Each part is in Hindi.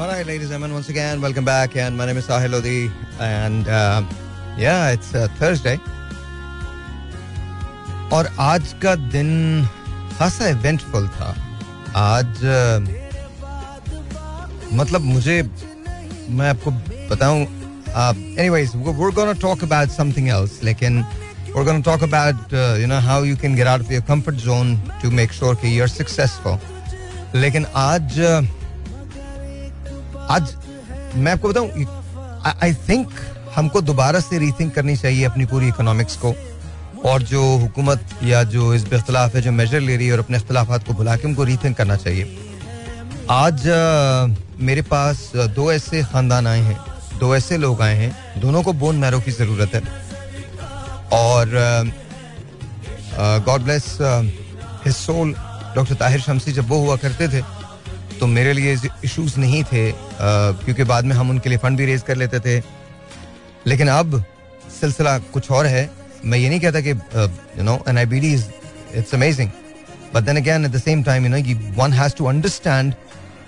All right, ladies and gentlemen, once again, welcome back. And my name is Sahil Lodi. And uh, yeah, it's uh, Thursday. और आज का दिन खासा इवेंटफुल था आज uh, मतलब मुझे मैं आपको बताऊं anyways we're going to talk about something else लेकिन we're going to talk about uh, you know how you can get out of your comfort zone to make sure कि you're successful लेकिन आज uh, आज मैं आपको बताऊँ आई थिंक हमको दोबारा से रीथिंक करनी चाहिए अपनी पूरी इकोनॉमिक्स को। और जो हुकूमत या जो इस इख्तलाफ है जो मेजर ले रही है और अपने अख्तलाफात को भुला के उनको रीथिंक करना चाहिए। आज आ, मेरे पास दो ऐसे खानदान आए हैं दो ऐसे लोग आए हैं दोनों को बोन मैरो की ज़रूरत है। और God bless his soul doctor Tahir Shamsi जब वो हुआ करते थे तो मेरे लिए इश्यूज़ नहीं थे। क्योंकि बाद में हम उनके लिए फंड भी रेज कर लेते थे। लेकिन अब सिलसिला कुछ और है। मैं ये नहीं कहता कि you know N I B D is it's amazing but then again at the same time you know one has to understand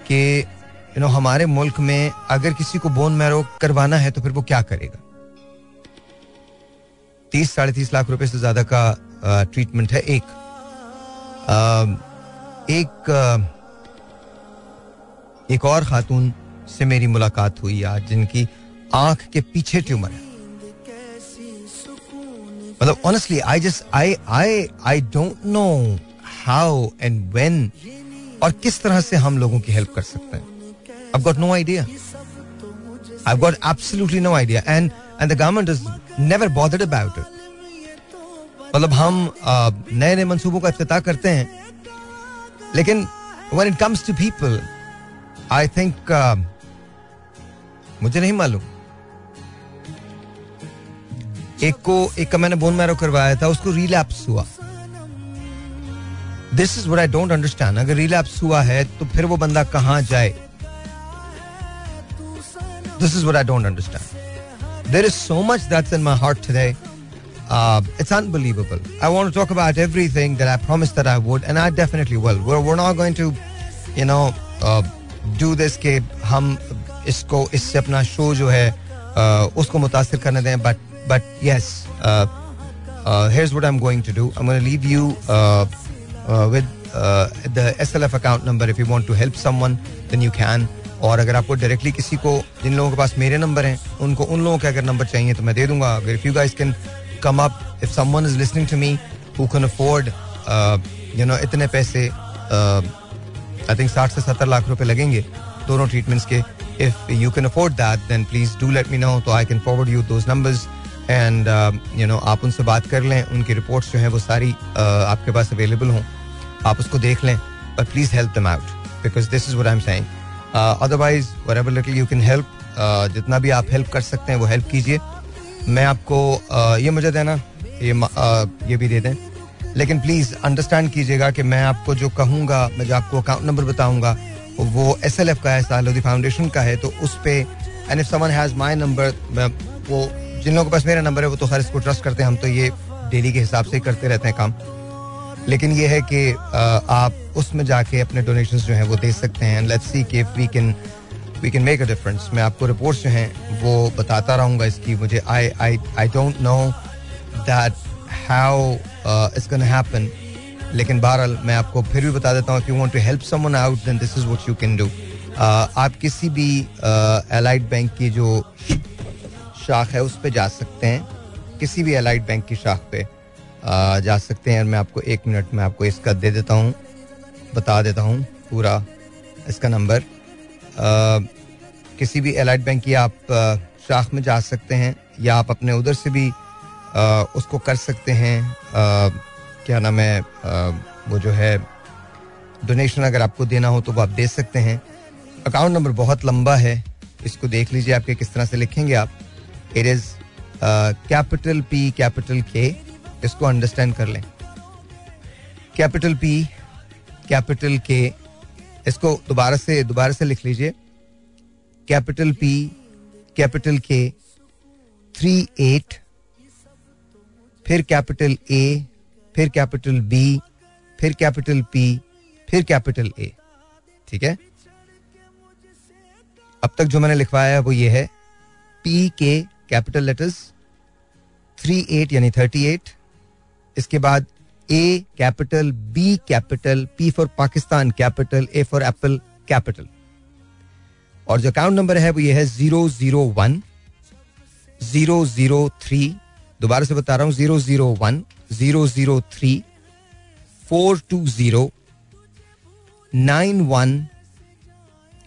कि यू नो हमारे मुल्क में अगर किसी को बोन मैरो करवाना है तो फिर वो क्या करेगा? तीस साढ़े तीस लाख रुपए से ज़्यादा का ट्रीटमेंट है एक। आ, एक एक और खातून से मेरी मुलाकात हुई आज, जिनकी आँख के पीछे ट्यूमर है। मतलब honestly I just I I I don't know how and when और किस तरह से हम लोगों की हेल्प कर सकते हैं। I've got no idea I got absolutely no idea and and the government is never bothered about it. मतलब हम नए नए मंसूबों का इफ्तः करते हैं। लेकिन, when it comes to people I think uh, मुझे नहीं मालूम एक को एक का मैंने बोन मैरो करवाया था उसको रिलैप्स हुआ this is I don't understand अगर रिलैप्स हुआ है तो फिर वो बंदा कहाँ जाए this is I don't understand there is so much that's in my heart today Uh, it's unbelievable. I want to talk about everything that I promised that I would, and I definitely will. We're, we're not going to, you know, uh, do this के हम इसको इससे अपना शो जो है उसको मुतासर करने दें but but yes I'm going to do. I'm going to leave you uh, uh, with uh, the SLF account number. If you want to help someone, then you can. और अगर आपको डायरेक्टली किसी को जिन लोगों के पास मेरे नंबर हैं उनको उन लोगों के अगर नंबर चाहिए तो मैं दे दूँगा अगर if you guys can come up if someone is listening to me who can afford you know इतने पैसे uh, आई थिंक साठ से सत्तर लाख रुपए लगेंगे दोनों ट्रीटमेंट्स के। If you can afford that then please do let me know तो I can forward you those numbers and you know आप उनसे बात कर लें उनकी रिपोर्ट्स जो हैं वो सारी uh, आपके पास अवेलेबल हों। आप उसको देख लें but please help them out because this is what I am saying otherwise whatever little you can help जितना भी आप हेल्प कर सकते हैं वो हेल्प कीजिए। मैं आपको uh, ये मुझे देना ये uh, ये भी दे दें। लेकिन प्लीज़ अंडरस्टैंड कीजिएगा कि मैं आपको जो कहूँगा, मैं जो आपको अकाउंट नंबर बताऊँगा, वो एस एल एफ़ का है सालोदी फाउंडेशन का है तो उस पे and if someone has my number वो, जिन लोगों के पास मेरा नंबर है, वो तो खैर इसको ट्रस्ट करते हैं, हम तो ये डेली के हिसाब से ही करते रहते हैं काम। लेकिन ये है कि आप उसमें जाके अपने डोनेशन जो हैं, वो दे सकते हैं लेट्स सी कि we can we can make a difference मैं आपको रिपोर्ट्स जो हैं, वो बताता रहूँगा इसकी, मुझे I I I don't know that how it's gonna happen लेकिन बहरहाल मैं आपको फिर भी बता देता हूँ if you want to help someone out then this is what you can do आप किसी भी एलाइड uh, बैंक की जो शाख है उस पर जा सकते हैं। किसी भी एलाइड बैंक की शाख पे uh, जा सकते हैं। और मैं आपको एक मिनट में आपको इसका दे देता हूँ बता देता हूँ पूरा इसका नंबर uh, किसी भी एलाइड बैंक की आप शाख में जा सकते हैं या आप अपने उधर से भी उसको कर सकते हैं। क्या नाम है? वो जो है डोनेशन अगर आपको देना हो तो वो आप दे सकते हैं। अकाउंट नंबर बहुत लंबा है। इसको देख लीजिए आपके किस तरह से लिखेंगे आप। It is capital P capital K इसको अंडरस्टैंड कर लें। कैपिटल पी कैपिटल के इसको दोबारा से दोबारा से लिख लीजिए। Capital P capital K three eight फिर कैपिटल ए फिर कैपिटल बी फिर कैपिटल पी फिर कैपिटल ए ठीक है? अब तक जो मैंने लिखवाया है वो ये है। P K capital letters three eight यानी थर्टी एट इसके बाद A capital B capital P for Pakistan capital A for apple capital और जो अकाउंट नंबर है वो ये है zero zero one zero zero three दोबारा से बता रहा हूँ zero zero one zero zero three four two zero nine one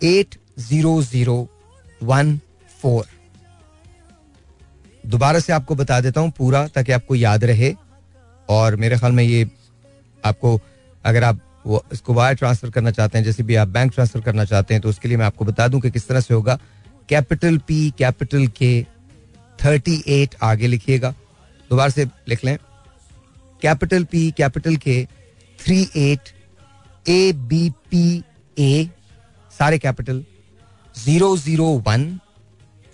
eight zero zero one four दोबारा से आपको बता देता हूँ पूरा, ताकि आपको याद रहे। और मेरे ख्याल में ये आपको, अगर आप वो इसको वायर ट्रांसफ़र करना चाहते हैं, जैसे भी आप बैंक ट्रांसफ़र करना चाहते हैं तो उसके लिए मैं आपको बता दूँ कि किस तरह से होगा। Capital P capital K thirty eight आगे लिखिएगा। दोबारा से लिख लें। Capital P capital K three eight A B P A सारे capital zero zero one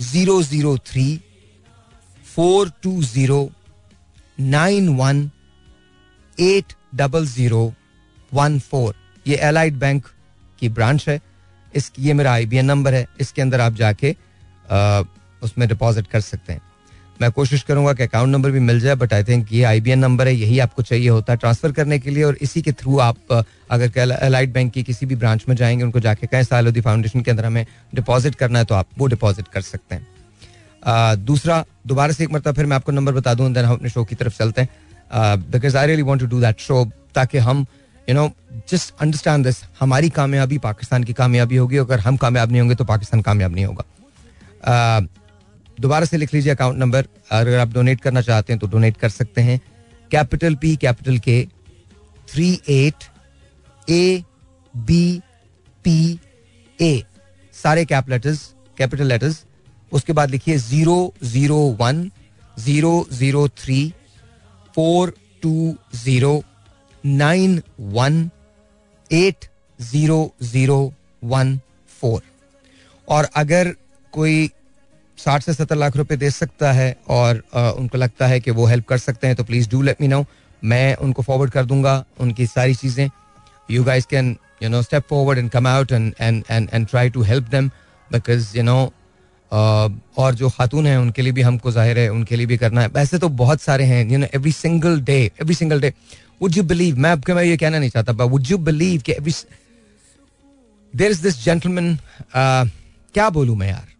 zero zero three four two zero nine one eight double zero one four ये एलाइड बैंक की ब्रांच है। इस ये मेरा आईबीएन नंबर है। इसके अंदर आप जाके आ, उसमें डिपॉजिट कर सकते हैं। मैं कोशिश करूँगा कि अकाउंट नंबर भी मिल जाए बट आई थिंक ये आईबीएन नंबर है, यही आपको चाहिए होता है ट्रांसफ़र करने के लिए और इसी के थ्रू आप अगर एलाइड बैंक की किसी भी ब्रांच में जाएँगे, उनको जाके कहें सालोदी फाउंडेशन के अंदर हमें डिपॉजिट करना है तो आप वो डिपॉजिट कर सकते हैं। दूसरा, दोबारा से एक मरतबा फिर मैं आपको नंबर बता दूँ देन हम अपने शो की तरफ़ चलते हैं। Because I really want to do that show ताकि हम you know just understand this हमारी कामयाबी पाकिस्तान की कामयाबी होगी, अगर हम कामयाब नहीं होंगे तो पाकिस्तान कामयाब नहीं होगा। दोबारा से लिख लीजिए अकाउंट नंबर अगर आप डोनेट करना चाहते हैं तो डोनेट कर सकते हैं। Capital P capital K three eight A B P A सारे कैप लेटर्स कैपिटल लेटर्स उसके बाद लिखिए zero zero one zero zero three four two zero nine one eight zero zero one four और अगर कोई साठ से सत्तर लाख रुपए दे सकता है और आ, उनको लगता है कि वो हेल्प कर सकते हैं तो please do let me know मैं उनको फॉरवर्ड कर दूँगा उनकी सारी चीज़ें। You guys can you know step forward and come out and and and and try to help them because you know और जो खातून हैं उनके लिए भी हमको ज़ाहिर है उनके लिए भी करना है। वैसे तो बहुत सारे हैं you know every single day every single day would you believe मैं आपके मैं ये कहना नहीं चाहता बट वुड यू बिलीव कि देर इज़ दिस जेंटलमैन क्या बोलूँ मैं यार?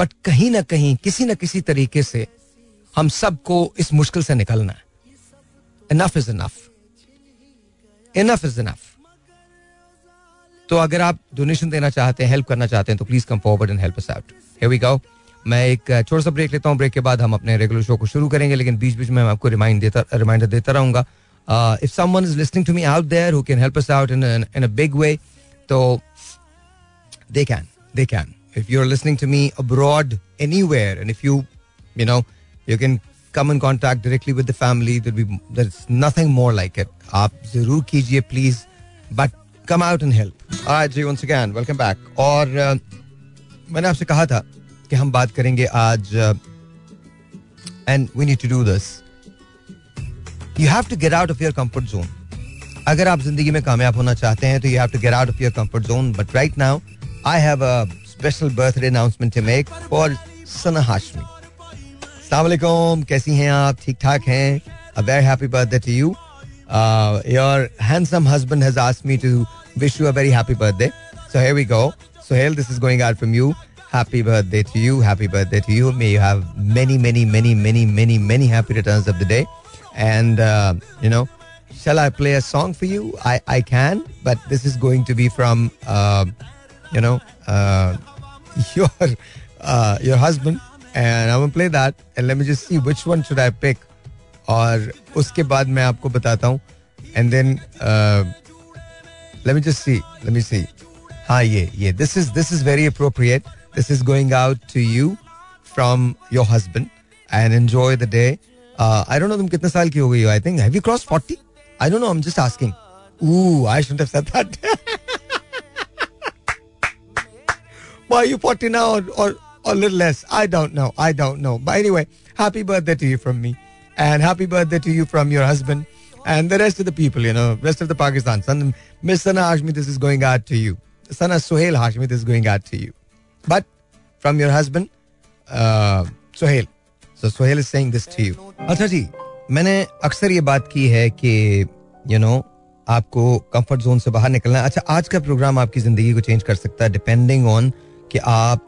बट कहीं ना कहीं, किसी ना किसी तरीके से हम सबको इस मुश्किल से निकलना है। Enough is enough enough is enough तो अगर आप डोनेशन देना चाहते हैं हेल्प करना चाहते हैं तो please come forward and help us out here we go मैं एक छोटा सा ब्रेक लेता हूँ। ब्रेक के बाद हम अपने रेगुलर शो को शुरू करेंगे, लेकिन बीच बीच में मैं आपको रिमाइंड देता रिमाइंडर देता रहूँगा। If someone is listening to me out there who can help us out in in a big way तो they can they can if you're listening to me abroad anywhere and if you you know you can come in contact directly with the family there be there's nothing more like it. आप ज़रूर कीजिए please but come out and help आज जी वंस अगेन वेलकम बैक और uh, मैंने आपसे कहा था कि हम बात करेंगे आज and we need to do this you have to get out of your comfort zone अगर आप ज़िंदगी में कामयाब होना चाहते हैं तो you have to get out of your comfort zone but right now I have a Special birthday announcement to make for Sana Hashmi अस्सलाम कैसी हैं आप ठीक ठाक हैं a very happy birthday to you your handsome husband has asked me to wish you a very happy birthday so here we go Sohail, this is going out from you. Happy birthday to you. Happy birthday to you. May you have many, many, many, many, many, many happy returns of the day. And, uh, you know, shall I play a song for you? I, I can, but this is going to be from, uh, you know, uh, your uh, your husband. And I'm going to play that. And let me just see which one should I pick. और उसके बाद मैं आपको बताता हूँ and then let me just see let me see हाँ ये ये this is this is very appropriate this is going out to you from your husband and enjoy the day I don't know तुम कितने साल की हो गई हो. I think have you cross 40 I don't know I am just asking Ooh, I shouldn't have said that. Why are you 40 now or, or, or a little less? I don't know. I don't know. But anyway, happy birthday to you from me. And happy birthday to you from your husband. And the rest of the people, you know, rest of the Pakistan. Son, Miss Sana Hashmi, this is going out to you. Sana Suhail Hashmi, this is going out to you. But from your husband Sohail so Sohail is saying this to you अच्छा जी मैंने अक्सर ये बात की है कि यू you नो आपको कंफर्ट जोन से बाहर निकलना अच्छा आज का प्रोग्राम आपकी ज़िंदगी को चेंज कर सकता है डिपेंडिंग ऑन कि आप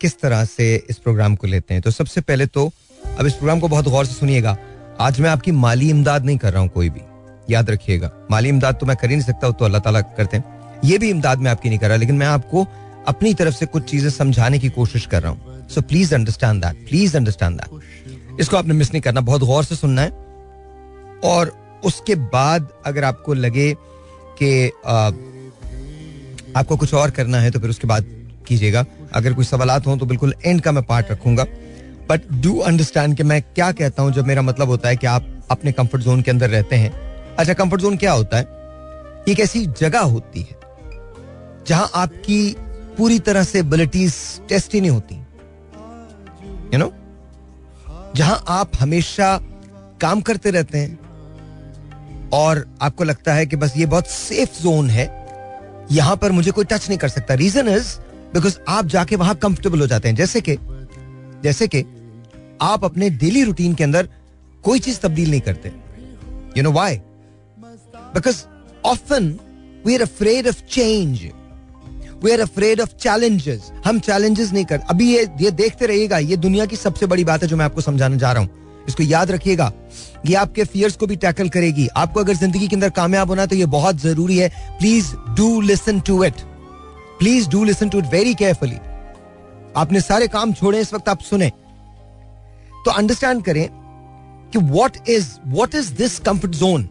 किस तरह से इस प्रोग्राम को लेते हैं। तो सबसे पहले तो अब इस प्रोग्राम को बहुत गौर से सुनिएगा। आज मैं आपकी माली इमदाद नहीं कर रहा हूँ कोई भी। याद रखिएगा, माली इमदाद तो मैं कर ही नहीं सकता तो अल्लाह ताला करते हैं। ये भी इमदाद में आपकी नहीं कर रहा, लेकिन मैं आपको अपनी तरफ़ से कुछ चीज़ें समझाने की कोशिश कर रहा हूँ। So please understand that please understand that इसको आपने मिस नहीं करना, बहुत गौर से सुनना है। और उसके बाद अगर आपको लगे कि आपको कुछ और करना है तो फिर उसके बाद कीजिएगा। अगर कोई सवाल हो तो बिल्कुल एंड का मैं पार्ट रखूँगा। बट डू अंडरस्टैंड कि मैं क्या कहता हूँ जब मेरा मतलब होता है कि आप अपने कंफर्ट जोन के अंदर रहते हैं। अच्छा कंफर्ट जोन क्या होता है? एक ऐसी जगह होती है जहाँ आपकी पूरी तरह से एबिलिटीज टेस्ट ही नहीं होती। यू नो जहाँ आप हमेशा काम करते रहते हैं और आपको लगता है कि बस ये बहुत सेफ़ जोन है। यहाँ पर मुझे कोई टच नहीं कर सकता। रीजन इज़ बिकॉज़ आप जाके वहाँ कंफर्टेबल हो जाते हैं। जैसे कि जैसे कि आप अपने डेली रूटीन के अंदर कोई चीज़ तब्दील नहीं करते। You know why because often we are afraid of change we are afraid of challenges हम चैलेंजेस नहीं कर, अभी ये ये देखते रहिएगा, ये दुनिया की सबसे बड़ी बात है जो मैं आपको समझाने जा रहा हूँ। इसको याद रखिएगा ये आपके फियर्स को भी टैकल करेगी। आपको अगर ज़िंदगी के अंदर कामयाब होना है तो ये बहुत ज़रूरी है। Please do listen to it please do listen to it very carefully आपने सारे काम छोड़े, इस वक्त आप सुने। तो अंडरस्टैंड करें कि what is what is this comfort zone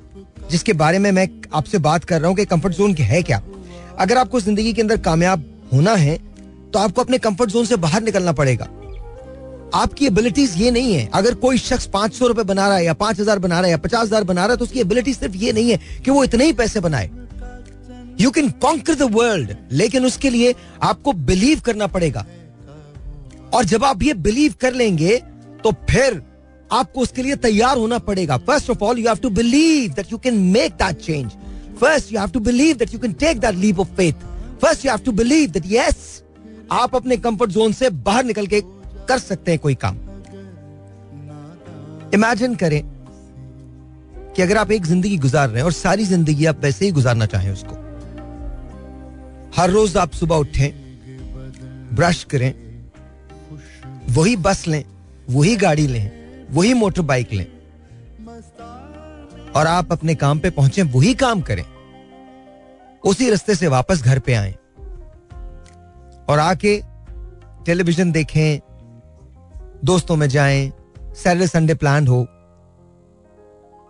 जिसके बारे में मैं आपसे बात कर रहा हूँ कि कंफर्ट जोन है क्या? अगर आपको ज़िंदगी के अंदर कामयाब होना है तो आपको अपने कंफर्ट जोन से बाहर निकलना पड़ेगा। आपकी एबिलिटीज ये नहीं है। अगर कोई शख्स पाँच सौ रुपए बना रहा है या पाँच हज़ार बना रहा है या पचास हज़ार बना रहा है तो उसकी एबिलिटी सिर्फ़ ये नहीं है कि वो इतने ही पैसे बनाए। You can conquer the world लेकिन उसके लिए आपको बिलीव करना पड़ेगा। और जब आप ये बिलीव कर लेंगे तो फिर आपको उसके लिए तैयार होना पड़ेगा। First of all you have to believe that you can make that change first you have to believe that you can take that leap of faith first you have to believe that yes आप अपने कंफर्ट जोन से बाहर निकल के कर सकते हैं कोई काम। इमेजिन करें कि अगर आप एक ज़िंदगी गुजार रहे हैं और सारी ज़िंदगी आप वैसे ही गुजारना चाहें उसको हर रोज आप सुबह उठें ब्रश करें, वही बस लें, वही गाड़ी लें, वही मोटर बाइक लें। और आप अपने काम पे पहुँचे, वही काम करें। उसी रास्ते से वापस घर पे आए। और आके टेलीविज़न देखें, दोस्तों में जाएँ सैटरडे संडे प्लान हो।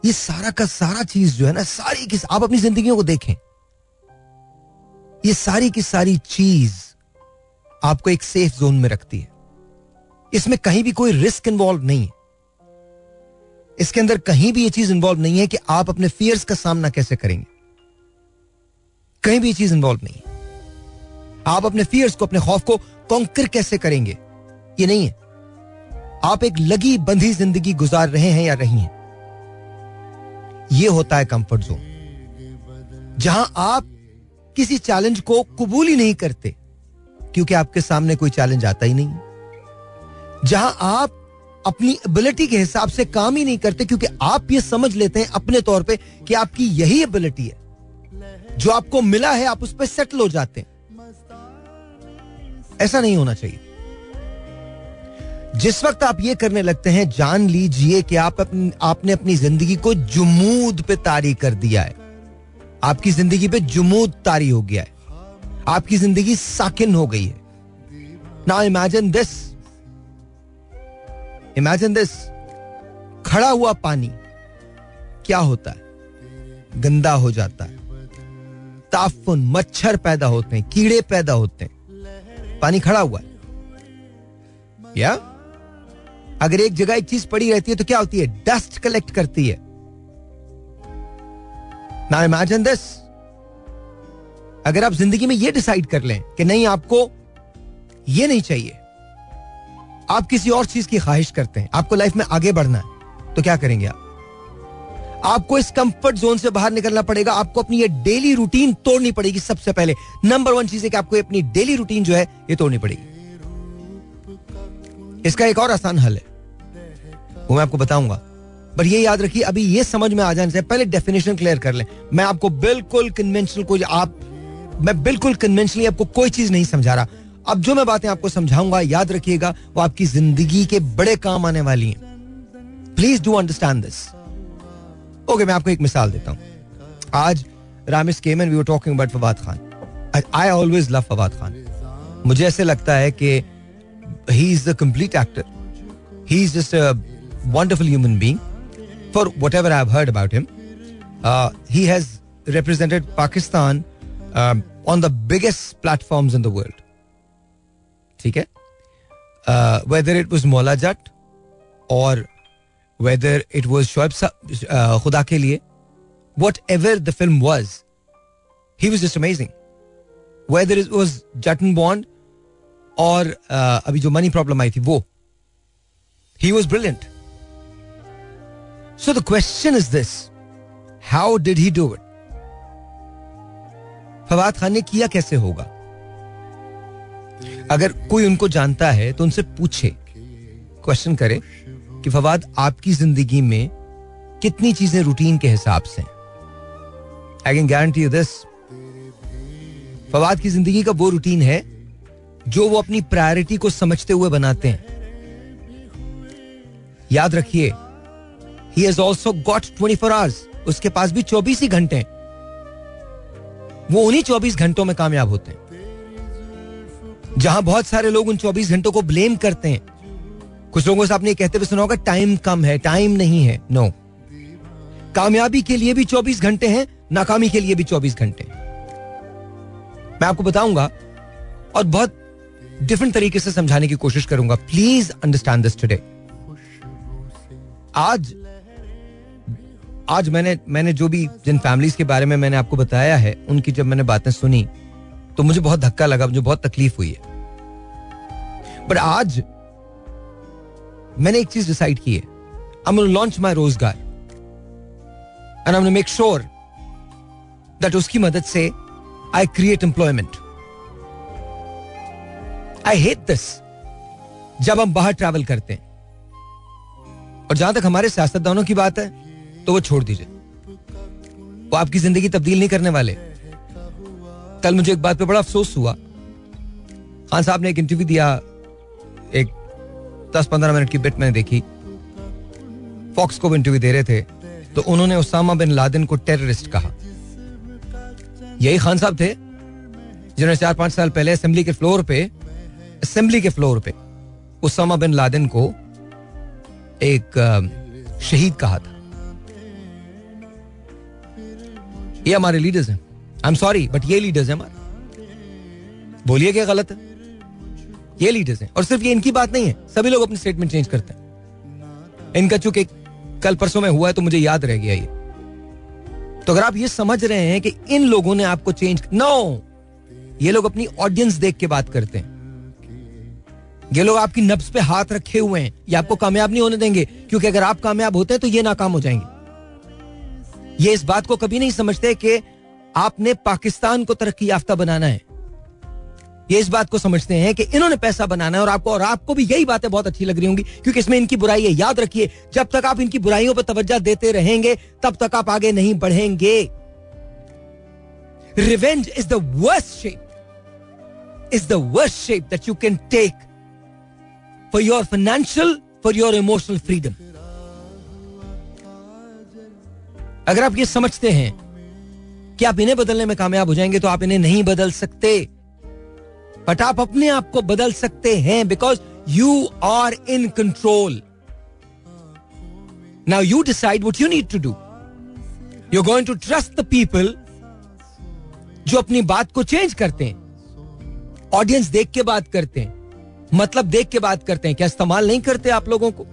ये सारा का सारा चीज़ जो है ना, सारी किस आप अपनी ज़िंदगी को देखें। ये सारी की सारी चीज़ आपको एक सेफ़ जोन में रखती है। इसमें कहीं भी कोई रिस्क इन्वॉल्व नहीं है। इसके अंदर कहीं भी ये चीज़ इन्वॉल्व नहीं है कि आप अपने फियर्स का सामना कैसे करेंगे। कहीं भी ये चीज़ इन्वॉल्व नहीं है। आप अपने फियर्स को, अपने खौफ को कॉन्कर कैसे करेंगे, ये नहीं है। आप एक लगी बंधी ज़िंदगी गुजार रहे हैं या रही हैं। ये होता है कंफर्ट जोन जहाँ आप किसी चैलेंज को कबूल ही नहीं करते, क्योंकि आपके सामने कोई चैलेंज आता ही नहीं। जहाँ आप अपनी एबिलिटी के हिसाब से काम ही नहीं करते, क्योंकि आप ये समझ लेते हैं अपने तौर पे कि आपकी यही एबिलिटी है। जो आपको मिला है, आप उस पर सेटल हो जाते हैं। ऐसा नहीं होना चाहिए। जिस वक्त आप ये करने लगते हैं, जान लीजिए कि आप अपनी, आपने अपनी ज़िंदगी को जुमूद पे तारी कर दिया है। आपकी ज़िंदगी पे जुमूद तारी हो गया है। आपकी ज़िंदगी साकिन हो गई है। ना इमेजिन दिस इमेजिन दिस खड़ा हुआ पानी, क्या होता है? गंदा हो जाता है। ताफुन, मच्छर पैदा होते हैं, कीड़े पैदा होते हैं। पानी खड़ा हुआ है। या अगर एक जगह एक चीज़ पड़ी रहती है तो क्या होती है? डस्ट कलेक्ट करती है। ना इमेजिन दिस अगर आप ज़िंदगी में यह डिसाइड कर लें कि नहीं, आपको यह नहीं चाहिए। आप किसी और चीज़ की ख्वाहिश करते हैं। आपको लाइफ में आगे बढ़ना है। तो क्या करेंगे आप? आपको इस कंफर्ट जोन से बाहर निकलना पड़ेगा। आपको अपनी ये डेली रूटीन तोड़नी पड़ेगी सबसे पहले। नंबर वन चीज़ है कि आपको अपनी डेली रूटीन जो है, ये तोड़नी पड़ेगी। इसका एक और आसान हल है। वो मैं आपको बताऊँगा। पर ये याद रखिए, अभी ये समझ में आ जाने से पहले डेफिनेशन क्लियर कर लें। मैं आपको बिल्कुल कन्वेंशनल को आप, मैं बिल्कुल कन्वेंशनली आपको कोई चीज़ नहीं समझा रहा। अब जो मैं बातें आपको समझाऊँगा, याद रखिएगा, वो आपकी ज़िंदगी के बड़े काम आने वाली हैं। Please do understand this okay मैं आपको एक मिसाल देता हूँ। आज रामिस केमन we were talking about Fawad Khan I always love Fawad Khan मुझे ऐसे लगता है कि he is the complete actor he is just a wonderful human being For whatever I heard about him he has represented Pakistan um, on the biggest platforms in the world. ठीक है whether it was Maula Jatt और whether it was Shoaib Khuda Kay Liye whatever the film was he was just amazing whether it was Jutt and Bond और uh, अभी जो मनी प्रॉब्लम आई थी वो he was brilliant so the question is this how did he do it Fawad Khan ने किया कैसे होगा अगर कोई उनको जानता है तो उनसे पूछे क्वेश्चन करे कि फवाद आपकी ज़िंदगी में कितनी चीज़ें रूटीन के हिसाब से I can guarantee you this Fawad की ज़िंदगी का वो रूटीन है जो वो अपनी प्रायोरिटी को समझते हुए बनाते हैं याद रखिए he has also got twenty four hours उसके पास भी चौबीस ही घंटे वो उन्हीं चौबीस घंटों में कामयाब होते हैं। जहाँ बहुत सारे लोग उन 24 घंटों को ब्लेम करते हैं। कुछ लोगों से आपने कहते हुए सुना होगा, टाइम कम है, टाइम नहीं है। No no. कामयाबी के लिए भी 24 घंटे हैं, नाकामी के लिए भी 24 घंटे मैं आपको बताऊँगा और बहुत डिफरेंट तरीके से समझाने की कोशिश करूँगा। प्लीज़ अंडरस्टैंड दिस टुडे आज आज मैंने मैंने जो भी जिन फैमिलीज़ के बारे में मैंने आपको बताया है, उनकी जब मैंने बातें सुनी तो मुझे बहुत धक्का लगा, मुझे बहुत तकलीफ़ हुई है। बट आज मैंने एक चीज़ डिसाइड की है। आई लॉन्च माई रोज़गार and I make sure that उसकी मदद से I create employment I hate this जब हम बाहर ट्रैवल करते हैं। और जहाँ तक हमारे सियासतदानों की बात है तो वो छोड़ दीजिए। वो आपकी ज़िंदगी तब्दील नहीं करने वाले। कल मुझे एक बात पे बड़ा अफसोस हुआ। खान साहब ने एक इंटरव्यू दिया, एक दस पंद्रह मिनट की बिट मैंने देखी। फॉक्स को इंटरव्यू दे रहे थे तो उन्होंने उसामा बिन लादेन को टेररिस्ट कहा। यही खान साहब थे, जिन्होंने चार पाँच साल पहले असेंबली के फ्लोर पे असेंबली के फ्लोर पे उसामा बिन लादेन को एक शहीद कहा था। ये हमारे लीडर्स हैं। आई एम सॉरी बट ये लीडर्स हैं हमारे। बोलिए क्या गलत है? ये लीडर्स हैं। और सिर्फ़ ये इनकी बात नहीं है, सभी लोग अपनी स्टेटमेंट चेंज करते हैं। इनका चूँकि कल परसों में हुआ है तो मुझे याद रह गया ये। तो अगर आप ये समझ रहे हैं कि इन लोगों ने आपको चेंज नो ये लोग अपनी ऑडियंस देख के बात करते हैं। ये लोग आपकी नब्स पे हाथ रखे हुए हैं। ये आपको कामयाब नहीं होने देंगे, क्योंकि अगर आप कामयाब होते हैं तो ये नाकाम हो जाएँगे। ये इस बात को कभी नहीं समझते कि आपने पाकिस्तान को तरक्की याफ्ता बनाना है। ये इस बात को समझते हैं कि इन्होंने पैसा बनाना है और आपको और आपको भी यही बातें बहुत अच्छी लग रही होंगी, क्योंकि इसमें इनकी बुराई है। याद रखिए, जब तक आप इनकी बुराइयों पर तवज्जो देते रहेंगे, तब तक आप आगे नहीं बढ़ेंगे। Revenge is the worst shape is the worst shape that you can take for your financial for your emotional freedom अगर आप ये समझते हैं कि आप इन्हें बदलने में कामयाब हो जाएँगे तो आप इन्हें नहीं बदल सकते। बट आप अपने आप को बदल सकते हैं because you are in control now you decide what you need to do you going to trust the people जो अपनी बात को चेंज करते हैं। ऑडियंस देख के बात करते हैं। मतलब देख के बात करते हैं क्या इस्तेमाल नहीं करते आप लोगों को।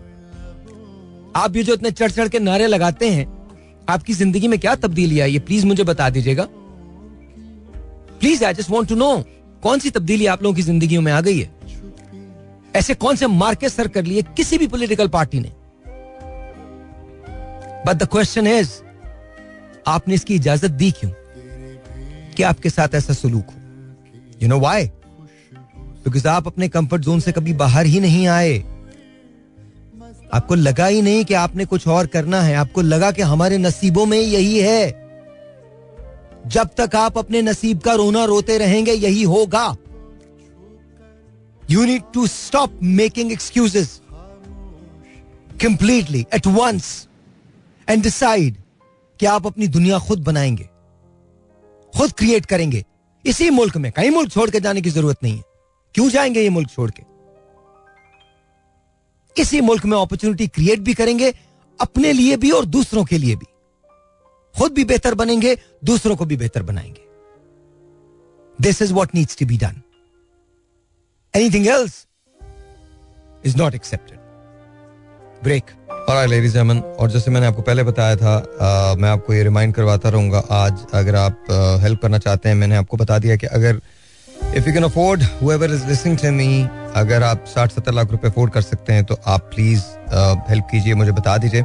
आप ये जो इतने चढ़ चढ़ के नारे लगाते हैं आपकी ज़िंदगी में क्या तब्दीली आई है? प्लीज़ मुझे बता दीजिएगा। Please I just want to know कौन सी तब्दीली आप लोगों की ज़िंदगी में आ गई है? ऐसे कौन से मार्केट सर कर लिए? किसी भी पॉलिटिकल पार्टी ने। बट द क्वेश्चन इज़ आपने इसकी इजाज़त दी क्यों? कि आपके साथ ऐसा सलूक हो। यू नो वाई बिकॉज़ आप अपने कंफर्ट जोन से कभी बाहर ही नहीं आए। आपको लगा ही नहीं कि आपने कुछ और करना है। आपको लगा कि हमारे नसीबों में यही है। जब तक आप अपने नसीब का रोना रोते रहेंगे, यही होगा। You need to stop making excuses completely at once and decide कि आप अपनी दुनिया खुद बनाएँगे, खुद क्रिएट करेंगे। इसी मुल्क में, कहीं मुल्क छोड़ के जाने की ज़रूरत नहीं है। क्यों जाएँगे ये मुल्क छोड़ के? इसी मुल्क में अपॉर्चुनिटी क्रिएट भी करेंगे अपने लिए भी और दूसरों के लिए भी। खुद भी बेहतर बनेंगे दूसरों को भी बेहतर बनाएँगे। This is what needs to be done anything else is not accepted break और लेडीज़ जेमन और जैसे मैंने आपको पहले बताया था आ, मैं आपको ये रिमाइंड करवाता रहूँगा आज अगर आप हेल्प करना चाहते हैं मैंने आपको बता दिया कि अगर if you can afford whoever is listening to me अगर आप साठ, सत्तर लाख रुपए अफोर्ड कर सकते हैं तो आप प्लीज़ हेल्प कीजिए, मुझे बता दीजिए।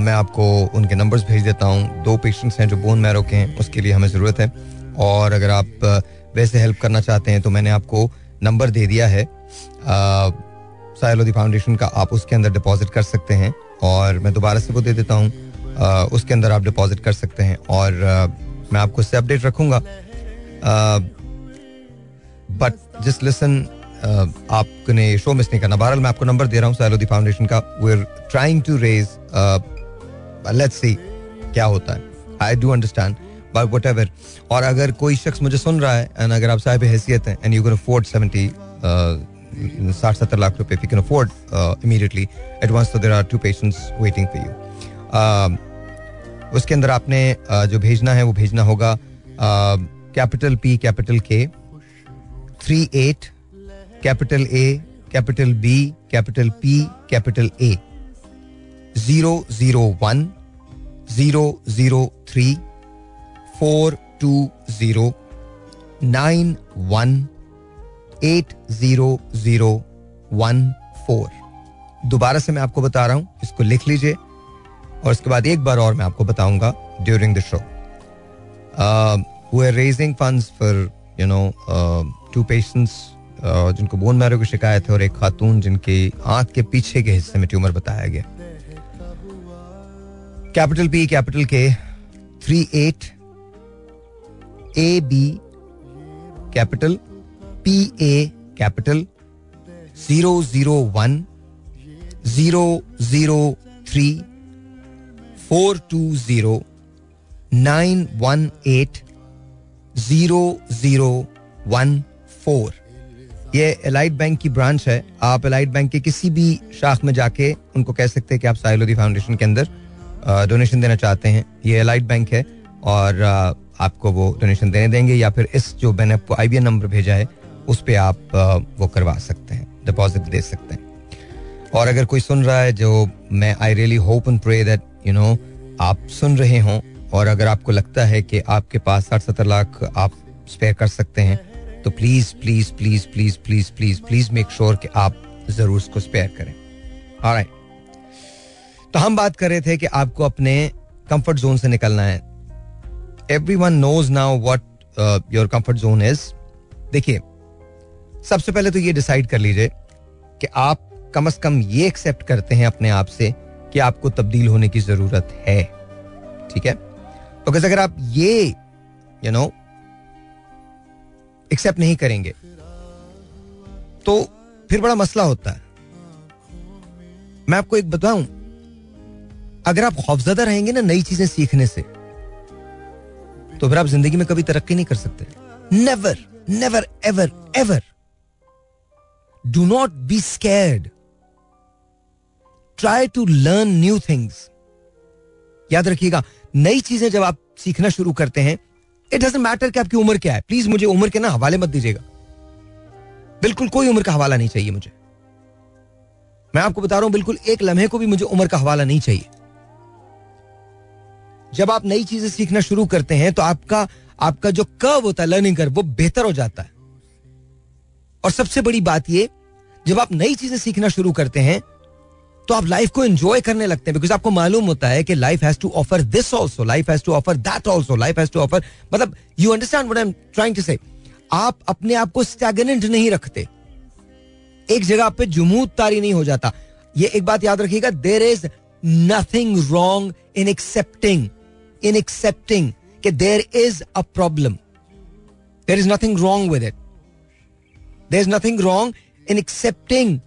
मैं आपको उनके नंबर्स भेज देता हूँ। दो पेशेंट्स हैं जो बोन मैरो के हैं, उसके लिए हमें ज़रूरत है। और अगर आप वैसे हेल्प करना चाहते हैं तो मैंने आपको नंबर दे दिया है। सायलोदी फाउंडेशन का आप उसके अंदर डिपॉजिट कर सकते हैं। और मैं दोबारा से वो दे देता हूँ। उसके अंदर आप डिपॉजिट कर सकते हैं। और मैं आपको इससे अपडेट रखूँगा। बट जिस लिसन आपने शो मिस नहीं करना। बहरहाल मैं आपको नंबर दे रहा हूँ सायलोदी फाउंडेशन का। We are trying to raise let's see क्या होता है। I do understand but whatever और अगर कोई शख्स मुझे सुन रहा है एंड अगर आप साहब हैसियत हैं and you can afford seventy साठ सत्तर लाख रुपए you can afford immediately advance तो there are two patients waiting for you उसके अंदर आपने uh, जो भेजना है वो भेजना होगा capital P capital K three eight capital A capital B capital P capital A zero zero one zero zero three four two zero nine one eight zero zero one four दोबारा से मैं आपको बता रहा हूँ, इसको लिख लीजिए, और उसके बाद एक बार और मैं आपको बताऊँगा during the show we are raising funds for you know two patients जिनको बोन मैरो की शिकायत है और एक खातून जिनकी आँख के पीछे के हिस्से में ट्यूमर बताया गया। Capital P capital K three eight A B capital P A capital zero zero one zero zero three four two zero nine one eight zero zero one four. ये एलाइट बैंक की ब्रांच है। आप एलाइट बैंक के किसी भी शाख में जाके उनको कह सकते हैं कि आप साहिलोदी फाउंडेशन के अंदर डोनेशन देना चाहते हैं। ये एलाइट बैंक है और आपको वो डोनेशन देने देंगे या फिर इस जो मैंने आपको आई नंबर भेजा है, उस पर आप वो करवा सकते हैं डिपॉजिट दे सकते हैं। और अगर कोई सुन रहा है जो मैं I really hope and pray that you know आप सुन रहे हों और अगर आपको लगता है कि आपके पास साठ सत्तर लाख आप स्पेयर कर सकते हैं तो please please please please please please please make sure कि आप ज़रूर उसको स्पेयर करें। तो हम बात कर रहे थे कि आपको अपने कंफर्ट जोन से निकलना है। Everyone knows now what your comfort zone is देखिए, सबसे पहले तो ये डिसाइड कर लीजिए कि आप कम से कम ये एक्सेप्ट करते हैं अपने आप से कि आपको तब्दील होने की ज़रूरत है। ठीक है? तो अगर आप ये यू नो एक्सेप्ट नहीं करेंगे। तो फिर बड़ा मसला होता है। मैं आपको एक बताऊँ, अगर आप खौफजदा रहेंगे ना नई चीज़ें सीखने से तो फिर आप ज़िंदगी में कभी तरक्की नहीं कर सकते। Never never ever ever do not be scared try to learn new things याद रखिएगा, नई चीज़ें जब आप सीखना शुरू करते हैं इट डजेंट मैटर कि आपकी उम्र क्या है। प्लीज़ मुझे उम्र के ना हवाले मत दीजिएगा। बिल्कुल कोई उम्र का हवाला नहीं चाहिए मुझे। मैं आपको बता रहा हूँ, बिल्कुल एक लम्हे को भी मुझे उम्र का हवाला नहीं चाहिए। जब आप नई चीज़ें सीखना शुरू करते हैं तो आपका आपका जो कर्व होता है लर्निंग कर्व वो बेहतर हो जाता है। और सबसे बड़ी बात ये, जब आप नई चीज़ें सीखना शुरू करते हैं तो आप लाइफ को एंजॉय करने लगते हैं बिकॉज़ आपको मालूम होता है कि life has to offer this also life has to offer that also life has to offer मतलब you understand what I am trying to say आप अपने आप को स्टैगनेंट नहीं रखते। एक जगह पे जुमूद तारी नहीं हो जाता। ये एक बात याद रखिएगा there is nothing wrong in accepting in accepting कि there is a problem there is nothing wrong with it there is nothing wrong in accepting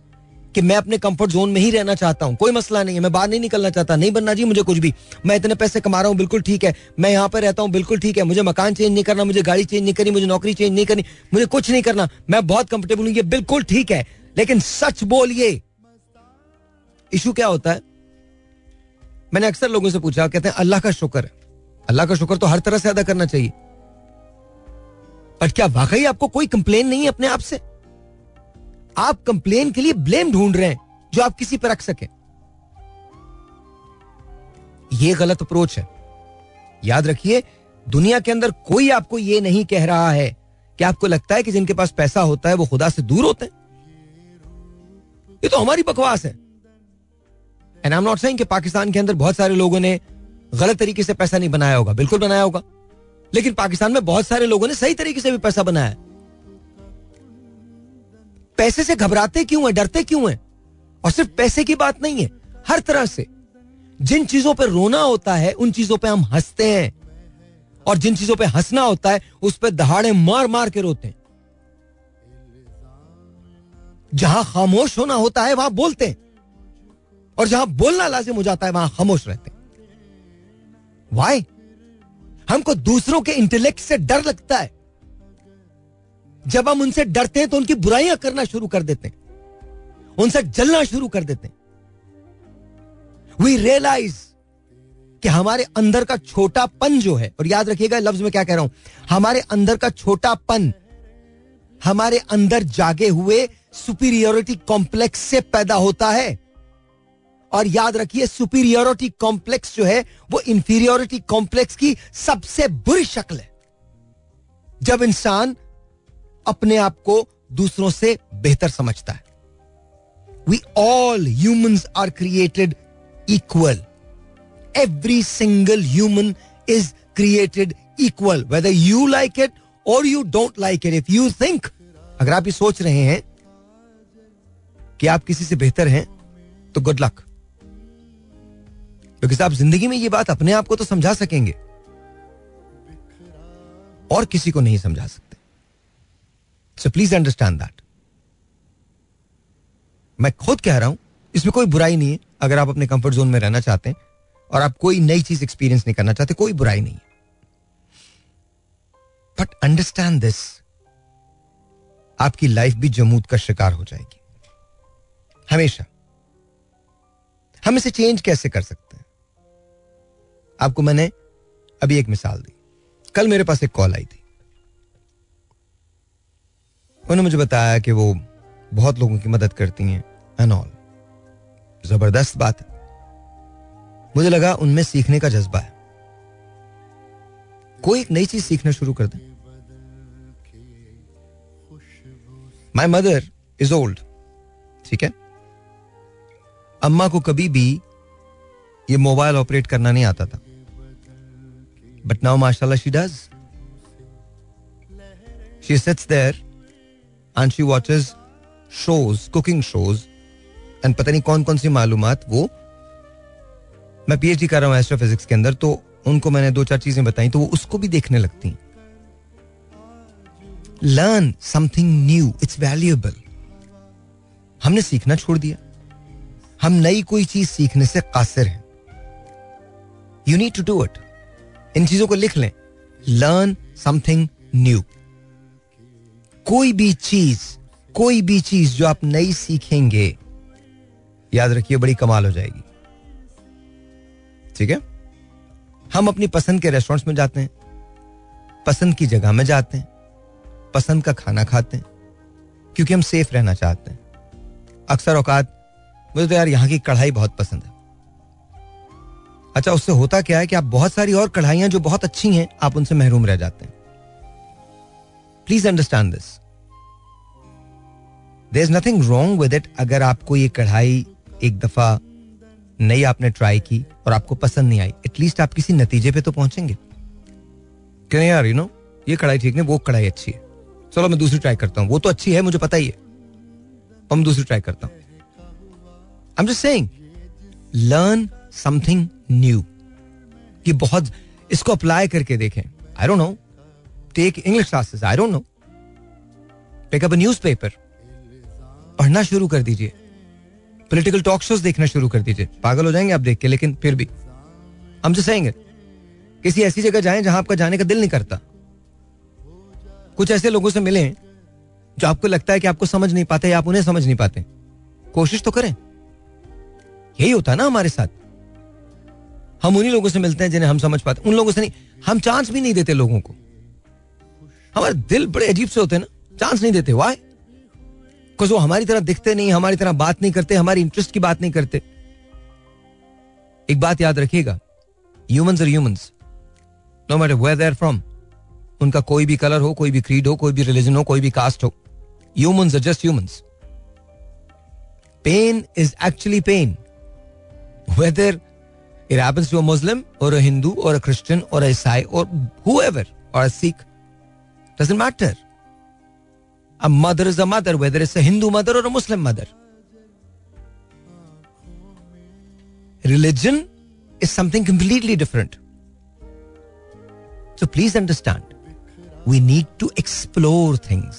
कि मैं अपने कंफर्ट जोन में ही रहना चाहता हूँ। कोई मसला नहीं है, मैं बाहर नहीं निकलना चाहता। नहीं बनना जी, मुझे कुछ भी। मैं इतने पैसे कमा रहा हूँ, बिल्कुल ठीक है। मैं यहाँ पर रहता हूँ, बिल्कुल ठीक है। मुझे मकान चेंज नहीं करना, मुझे गाड़ी चेंज नहीं करनी, मुझे नौकरी चेंज नहीं करनी, मुझे कुछ नहीं करना। मैं बहुत कंफर्टेबल हूँ, ये बिल्कुल ठीक है। लेकिन सच बोलिए इशू क्या होता है? मैंने अक्सर लोगों से पूछा, कहते हैं, अल्लाह का शुक्र है। अल्लाह का शुक्र तो हर तरह से अदा करना चाहिए। पर क्या वाकई आपको कोई कंप्लेन नहीं है अपने आप से? आप कंप्लेन के लिए ब्लेम ढूंढ रहे हैं, जो आप किसी पर रख सके। यह गलत अप्रोच है। याद रखिए, दुनिया के अंदर कोई आपको यह नहीं कह रहा है कि आपको लगता है कि जिनके पास पैसा होता है, वो खुदा से दूर होते हैं। ये तो हमारी बकवास है। And I am not saying कि पाकिस्तान के अंदर बहुत सारे लोगों ने गलत तरीके से पैसा नहीं बनाया होगा। बिल्कुल बनाया होगा। लेकिन पाकिस्तान में बहुत सारे लोगों ने सही तरीके से भी पैसा बनाया पैसे से घबराते क्यों है, डरते क्यों है? और सिर्फ़ पैसे की बात नहीं है, हर तरह से। जिन चीज़ों पर रोना होता है, उन चीज़ों पर हम हँसते हैं। और जिन चीज़ों पर हंसना होता है, उस पर दहाड़े मार मार के रोते हैं। जहाँ खामोश होना होता है, वहाँ बोलते हैं। और जहाँ बोलना लाजिम हो जाता है, वहाँ खामोश रहते हैं। वाई हमको दूसरों के इंटेलेक्ट से डर लगता है। जब हम उनसे डरते हैं तो उनकी बुराइयाँ करना शुरू कर देते हैं। उनसे जलना शुरू कर देते हैं। वी रियलाइज़ कि हमारे अंदर का छोटापन जो है, और याद रखिएगा लफ्ज में क्या कह रहा हूँ, हमारे अंदर का छोटापन हमारे अंदर जागे हुए सुपीरियोरिटी कॉम्प्लेक्स से पैदा होता है। और याद रखिए सुपीरियोरिटी कॉम्प्लेक्स जो है, वो इंफीरियोरिटी कॉम्प्लेक्स की सबसे बुरी शक्ल है। जब इंसान अपने आप को दूसरों से बेहतर समझता है। We all humans are created equal every single human is created equal whether you like it और you don't like it if you think अगर आप ये सोच रहे हैं कि आप किसी से बेहतर हैं तो गुड लक क्योंकि आप ज़िंदगी में ये बात अपने आप को तो समझा सकेंगे और किसी को नहीं समझा सकते सो प्लीज़ अंडरस्टैंड दैट मैं खुद कह रहा हूँ, इसमें कोई बुराई नहीं है, अगर आप अपने कंफर्ट जोन में रहना चाहते हैं, और आप कोई नई चीज़ एक्सपीरियंस नहीं करना चाहते, कोई बुराई नहीं है। बट अंडरस्टैंड दिस आपकी लाइफ भी जमूत का शिकार हो जाएगी। हमेशा। हम इसे चेंज कैसे कर सकते हैं? आपको मैंने अभी एक मिसाल दी। कल मेरे पास एक कॉल आई थी। उन्होंने मुझे बताया कि वो बहुत लोगों की मदद करती हैं एंड ऑल ज़बरदस्त बात है। मुझे लगा उनमें सीखने का जज्बा है। कोई एक नई चीज़ सीखना शुरू कर दे। माई मदर इज़ ओल्ड ठीक है? अम्मा को कभी भी ये मोबाइल ऑपरेट करना नहीं आता था। बट नाउ माशाल्लाह she does she sits there and she watches shows cooking shows and पता नहीं कौन कौन सी मालूम वो। मैं पीएचडी कर रहा हूँ एस्ट्रोफिजिक्स के अंदर तो उनको मैंने दो चार चीज़ें बताई तो वो उसको भी देखने लगती learn something new it's valuable हमने सीखना छोड़ दिया। हम नई कोई चीज़ सीखने से कासिर हैं। You need to do it इन चीज़ों को लिख लें। लर्न समथिंग न्यू कोई भी चीज़, कोई भी चीज़ जो आप नई सीखेंगे, याद रखिए, बड़ी कमाल हो जाएगी। ठीक है? हम अपनी पसंद के रेस्टोरेंट्स में जाते हैं, पसंद की जगह में जाते हैं, पसंद का खाना खाते हैं, क्योंकि हम सेफ़ रहना चाहते हैं। अक्सर औकात, मुझे तो यार यहाँ की कढ़ाई बहुत पसंद है। अच्छा उससे होता क्या है कि आप बहुत सारी और कढ़ाइयाँ जो बहुत अच्छी हैं, आप उनसे महरूम रह जाते हैं। Please understand this there is nothing wrong with it अगर आपको ये कढ़ाई एक दफ़ा नई आपने ट्राई की और आपको पसंद नहीं आई। एटलीस्ट आप किसी नतीजे पे तो पहुँचेंगे। क्यों यार यू you नो know, ये कढ़ाई ठीक नहीं वो कढ़ाई अच्छी है। चलो मैं दूसरी ट्राई करता हूँ। वो तो अच्छी है मुझे पता ही है। और मैं दूसरी ट्राई करता हूँ। I'm just saying, learn something new कि बहुत इसको अप्लाई करके देखें। I don't know take English classes I don't know pick up newspaper पढ़ना शुरू कर दीजिए। पॉलिटिकल टॉक शोज़ देखना शुरू कर दीजिए। पागल हो जाएँगे आप देख के, लेकिन फिर भी। हम जो सहेंगे, किसी ऐसी जगह जाएँ जहाँ आपका जाने का दिल नहीं करता। कुछ ऐसे लोगों से मिले जो आपको लगता है कि आपको समझ नहीं पाते या आप उन्हें समझ नहीं पाते। कोशिश तो करें। यही होता है ना हमारे साथ। हम उन्हीं लोगों से मिलते हैं जिन्हें हम समझ पाते। उन लोगों से नहीं, हम चांस भी नहीं देते लोगों को। हमारे दिल बड़े अजीब से होते हैं ना। चांस नहीं देते। वाई वो हमारी तरह दिखते नहीं, हमारी तरह बात नहीं करते, हमारी इंटरेस्ट की बात नहीं करते। एक बात याद रखिएगा। Humans are humans no matter where they're from उनका कोई भी कलर हो, कोई भी क्रीड हो, कोई भी रिलीजन हो, कोई भी कास्ट हो। Humans are just humans pain is actually pain whether It happens to a Muslim or a Hindu or a Christian or a Isai or whoever or a Sikh. Doesn't matter a mother is a mother whether is a Hindu mother और a Muslim mother religion is something completely different so please understand we need to explore things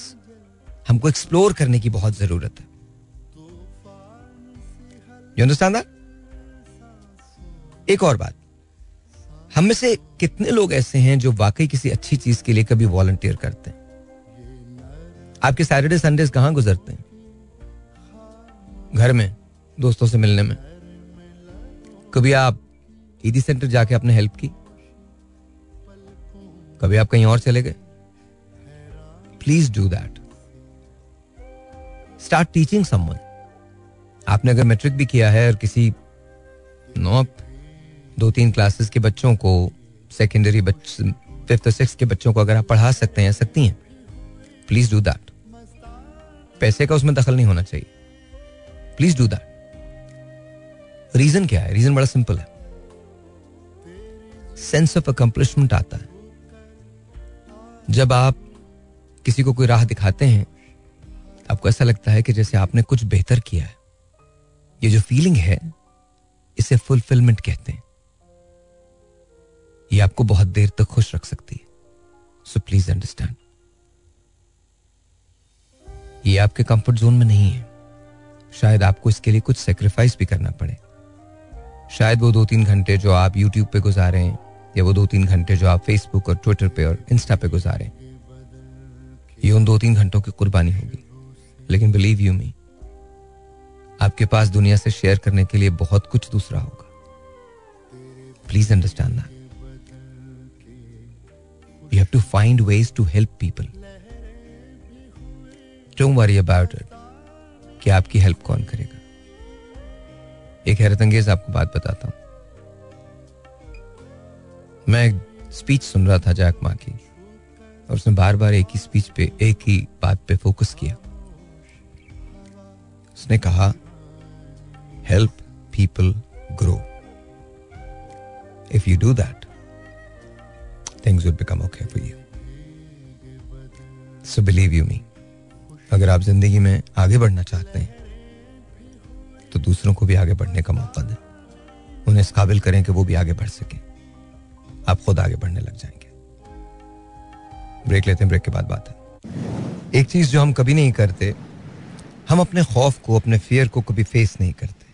हमको एक्सप्लोर करने की बहुत ज़रूरत है. यू अंडरस्टैंड एक और बात. हम में से कितने लोग ऐसे हैं जो वाकई किसी अच्छी चीज़ के लिए कभी वॉलंटियर करते हैं? आपके सैटरडे संडेज कहाँ गुजरते हैं? घर में, दोस्तों से मिलने में? कभी आप ईदी सेंटर जाके आपने हेल्प की? कभी आप कहीं और चले गए? Please do that start teaching someone आपने अगर मैट्रिक भी किया है और किसी नो दो तीन क्लासेस के बच्चों को सेकेंडरी फिफ्थ और सिक्स के बच्चों को अगर आप पढ़ा सकते हैं सकती हैं प्लीज़ डू दैट पैसे का उसमें दखल नहीं होना चाहिए। प्लीज़ डू दैट रीजन क्या है? रीजन बड़ा सिंपल है। सेंस ऑफ़ अकम्पलिशमेंट आता है। जब आप किसी को कोई राह दिखाते हैं, आपको ऐसा लगता है कि जैसे आपने कुछ बेहतर किया है। ये जो फीलिंग है, इसे फुलफिलमेंट कहते हैं। ये आपको बहुत देर तक खुश रख सकती है। सो प्लीज़ अंडरस्टैंड ये आपके कंफर्ट जोन में नहीं है। शायद आपको इसके लिए कुछ सेक्रीफाइस भी करना पड़े। शायद वो दो तीन घंटे जो आप यूट्यूब पे गुजारे हैं या वो दो तीन घंटे जो आप फेसबुक और ट्विटर पे और इंस्टा पे गुजारे, ये उन दो तीन घंटों की कुर्बानी होगी। लेकिन बिलीव यू मी आपके पास दुनिया से शेयर करने के लिए बहुत कुछ दूसरा होगा। Please understand that You have to find ways to help people. Don't worry about it. कि आपकी हेल्प कौन करेगा एक हैरत अंगेज आपको बात बताता हूँ मैं एक स्पीच सुन रहा था जैक मा की, और उसने बार बार एक ही स्पीच पे, एक ही बात पे फोकस किया उसने कहा help people grow if you do that things would become okay for you. So believe you me, अगर आप ज़िंदगी में आगे बढ़ना चाहते हैं तो दूसरों को भी आगे बढ़ने का मौका दें। उन्हें इस काबिल करें कि वो भी आगे बढ़ सके। आप खुद आगे बढ़ने लग जाएँगे। ब्रेक लेते हैं ब्रेक के बाद बात है। एक चीज़ जो हम कभी नहीं करते हम अपने खौफ को अपने फियर को कभी फेस नहीं करते।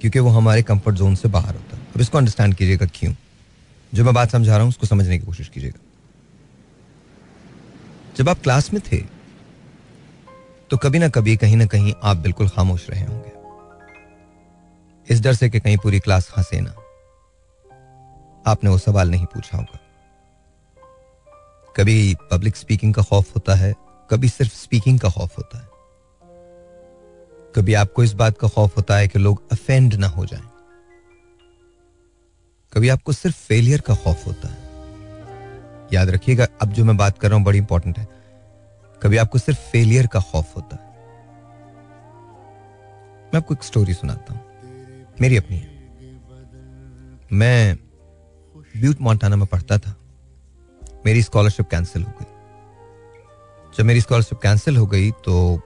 क्योंकि वो हमारे कंफर्ट जोन से बाहर होता है। अब इसको अंडरस्टैंड कीजिएगा क्यों? जो मैं बात समझा रहा हूँ, उसको समझने की कोशिश कीजिएगा। जब आप क्लास में थे तो कभी ना कभी, कहीं ना कहीं आप बिल्कुल खामोश रहे होंगे। इस डर से कि कहीं पूरी क्लास हंसे ना। आपने वो सवाल नहीं पूछा होगा। कभी पब्लिक स्पीकिंग का खौफ होता है, कभी सिर्फ़ स्पीकिंग का खौफ होता है। कभी आपको इस बात का खौफ होता है कि लोग अफेंड ना हो जाएँ। कभी आपको सिर्फ़ फेलियर का खौफ होता है। याद रखिएगा, अब जो मैं बात कर रहा हूँ, बड़ी इंपॉर्टेंट है। कभी आपको सिर्फ़ फेलियर का खौफ होता है। मैं आपको एक स्टोरी सुनाता हूँ। मेरी अपनी है। मैं ब्यूट मॉन्टाना में पढ़ता था। मेरी स्कॉलरशिप कैंसिल हो गई। जब मेरी स्कॉलरशिप कैंसिल हो गई तो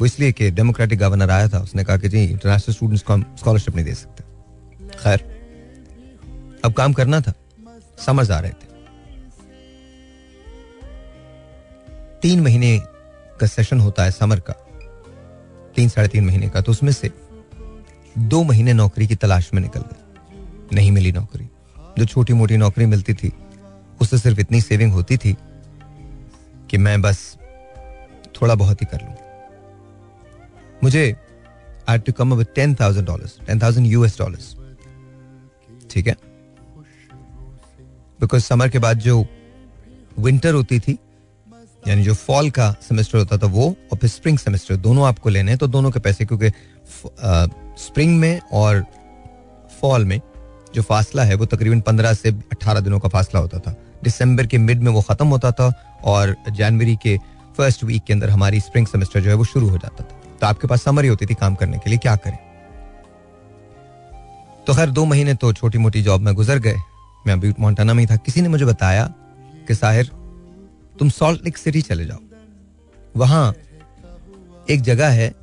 वो इसलिए कि डेमोक्रेटिक गवर्नर आया था। उसने कहा कि जी इंटरनेशनल स्टूडेंट्स को हम स्कॉलरशिप नहीं दे सकते। खैर अब काम करना था। समझ आ रहे थे। तीन महीने का सेशन होता है समर का। तीन, साढ़े तीन महीने का। तो उसमें से दो महीने नौकरी की तलाश में निकल गए। नहीं मिली नौकरी। जो छोटी मोटी नौकरी मिलती थी, उससे सिर्फ़ इतनी सेविंग होती थी कि मैं बस थोड़ा बहुत ही कर लूँ। मुझे I to come with ten thousand dollar ten thousand US dollar ठीक है? बिकॉज़ समर के बाद जो विंटर होती थी, यानी जो फॉल का सेमेस्टर होता था वो और फिर स्प्रिंग सेमेस्टर दोनों आपको लेने हैं तो दोनों के पैसे क्योंकि स्प्रिंग में और फॉल में जो फासला है वो तकरीबन पंद्रह से अट्ठारह दिनों का फासला होता था। दिसंबर के मिड में वो खत्म होता था और जनवरी के फ़र्स्ट वीक के अंदर हमारी स्प्रिंग सेमेस्टर जो है वो शुरू हो जाता था। तो आपके पास समर ही होती थी काम करने के लिए, क्या करें? तो खैर, दो महीने तो छोटी मोटी जॉब में गुजर गए। मैं अभी मोन्टाना में ही था। किसी ने मुझे बताया कि साहिर, तुम सॉल्ट लेक सिटी चले जाओ। वहाँ एक जगह है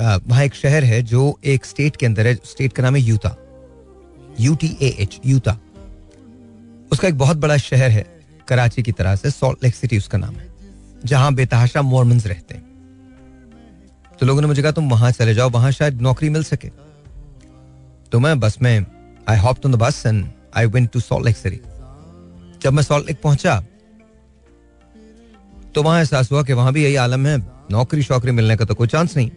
वहाँ एक शहर है जो एक स्टेट के अंदर है, स्टेट का नाम है Utah. U T H Utah. उसका एक बहुत बड़ा शहर है, कराची की तरह से, सॉल्ट लेक सिटी उसका नाम है, जहाँ बेतहाशा मोरमन्स रहते हैं। तो लोगों ने मुझे कहा, तुम वहाँ चले जाओ, वहाँ शायद नौकरी मिल सके। तो मैं बस में I hop on the bus and I went to Salt Lake City जब मैं सॉल्ट लेक पहुँचा तो वहाँ एहसास हुआ कि वहाँ भी यही आलम है। नौकरी शौकरी मिलने का तो कोई चांस नहीं।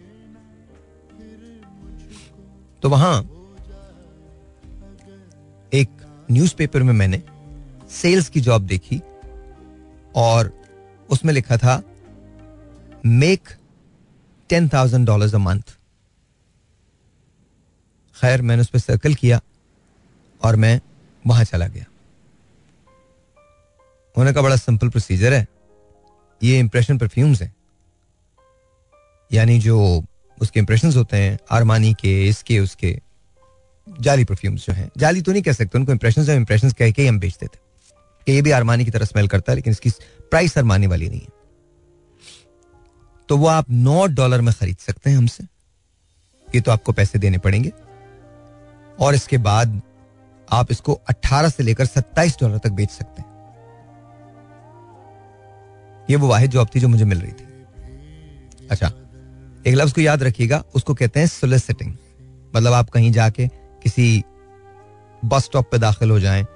तो वहाँ एक न्यूज़पेपर में मैंने सेल्स की जॉब देखी और उसमें लिखा था make ten thousand dollar a month खैर, मैंने उस पर सर्कल किया और मैं वहाँ चला गया। होने का बड़ा सिंपल प्रोसीजर है। ये इंप्रेशन परफ्यूम्स हैं। यानी जो उसके इंप्रेशन होते हैं आरमानी के, इसके, उसके, जाली परफ्यूम्स जो हैं। जाली तो नहीं कह सकते, उनको इंप्रेशन इंप्रेशन कह के हम बेचते थे। कि ये भी आरमानी की तरह स्मेल करता है, लेकिन इसकी प्राइस आरमानी वाली नहीं है। तो वो आप नौ डॉलर में खरीद सकते हैं हमसे। ये तो आपको पैसे देने पड़ेंगे। और इसके बाद आप इसको 18 से लेकर 27 डॉलर तक बेच सकते हैं। ये वो वाहिद जॉब थी जो मुझे मिल रही थी। अच्छा एक लफ्ज को याद रखिएगा, उसको कहते हैं सोलिसिटिंग मतलब आप कहीं जाके किसी बस स्टॉप पे दाखिल हो जाएँ,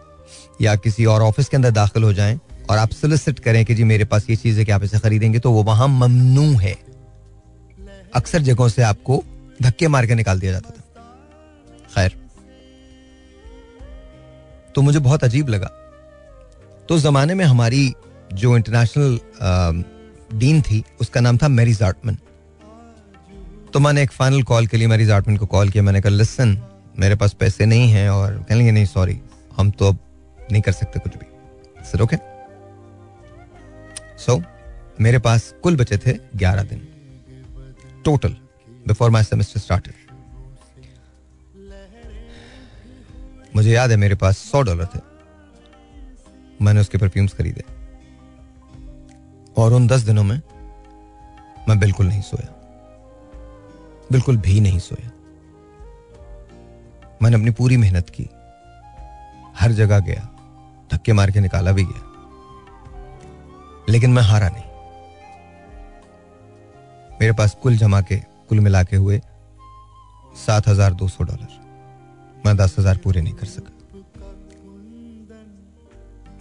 या किसी और ऑफ़िस के अंदर दाखिल हो जाएँ, और आप सोलिसिट करें कि जी मेरे पास ये चीज़ है कि आप इसे खरीदेंगे तो वो वहाँ ममनू है। अक्सर जगहों से आपको धक्के मार के निकाल दिया जाता था। खैर। तो मुझे बहुत अजीब लगा। तो उस जमाने में हमारी जो इंटरनेशनल डीन थी, उसका नाम था मैरी जार्टमन। तो मैंने एक फाइनल कॉल के लिए मैरी जार्टमन को कॉल किया। मैंने कहा लिसन मेरे पास पैसे नहीं हैं और कह लेंगे, नहीं सॉरी हम तो अब नहीं कर सकते कुछ भी। सर ओके सो मेरे पास कुल बचे थे ग्यारह दिन। Total before my semester started मुझे याद है मेरे पास सौ डॉलर थे। मैंने उसके परफ्यूम्स खरीदे। और उन दस दिनों में मैं बिल्कुल नहीं सोया। बिल्कुल भी नहीं सोया। मैंने अपनी पूरी मेहनत की। हर जगह गया। धक्के मार के निकाला भी गया। लेकिन मैं हारा नहीं। मेरे पास कुल जमा के, कुल मिला के हुए सात हज़ार दो सौ डॉलर। मैं दस हज़ार पूरे नहीं कर सका।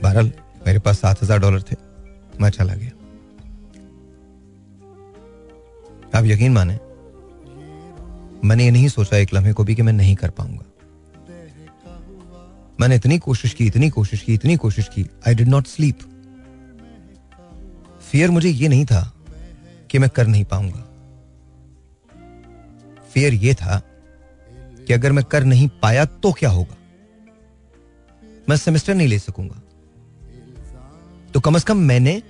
बहरहाल, मेरे पास सात हज़ार डॉलर थे मैं चला गया। आप यकीन माने, मैंने ये नहीं सोचा एक लम्हे को भी कि मैं नहीं कर पाऊँगा। मैंने इतनी कोशिश की, इतनी कोशिश की, इतनी कोशिश की I did not sleep fear मुझे ये नहीं था कि मैं कर नहीं पाऊँगा। फियर ये था कि अगर मैं कर नहीं पाया तो क्या होगा? मैं सेमेस्टर नहीं ले सकूँगा। तो कम से कम मैंने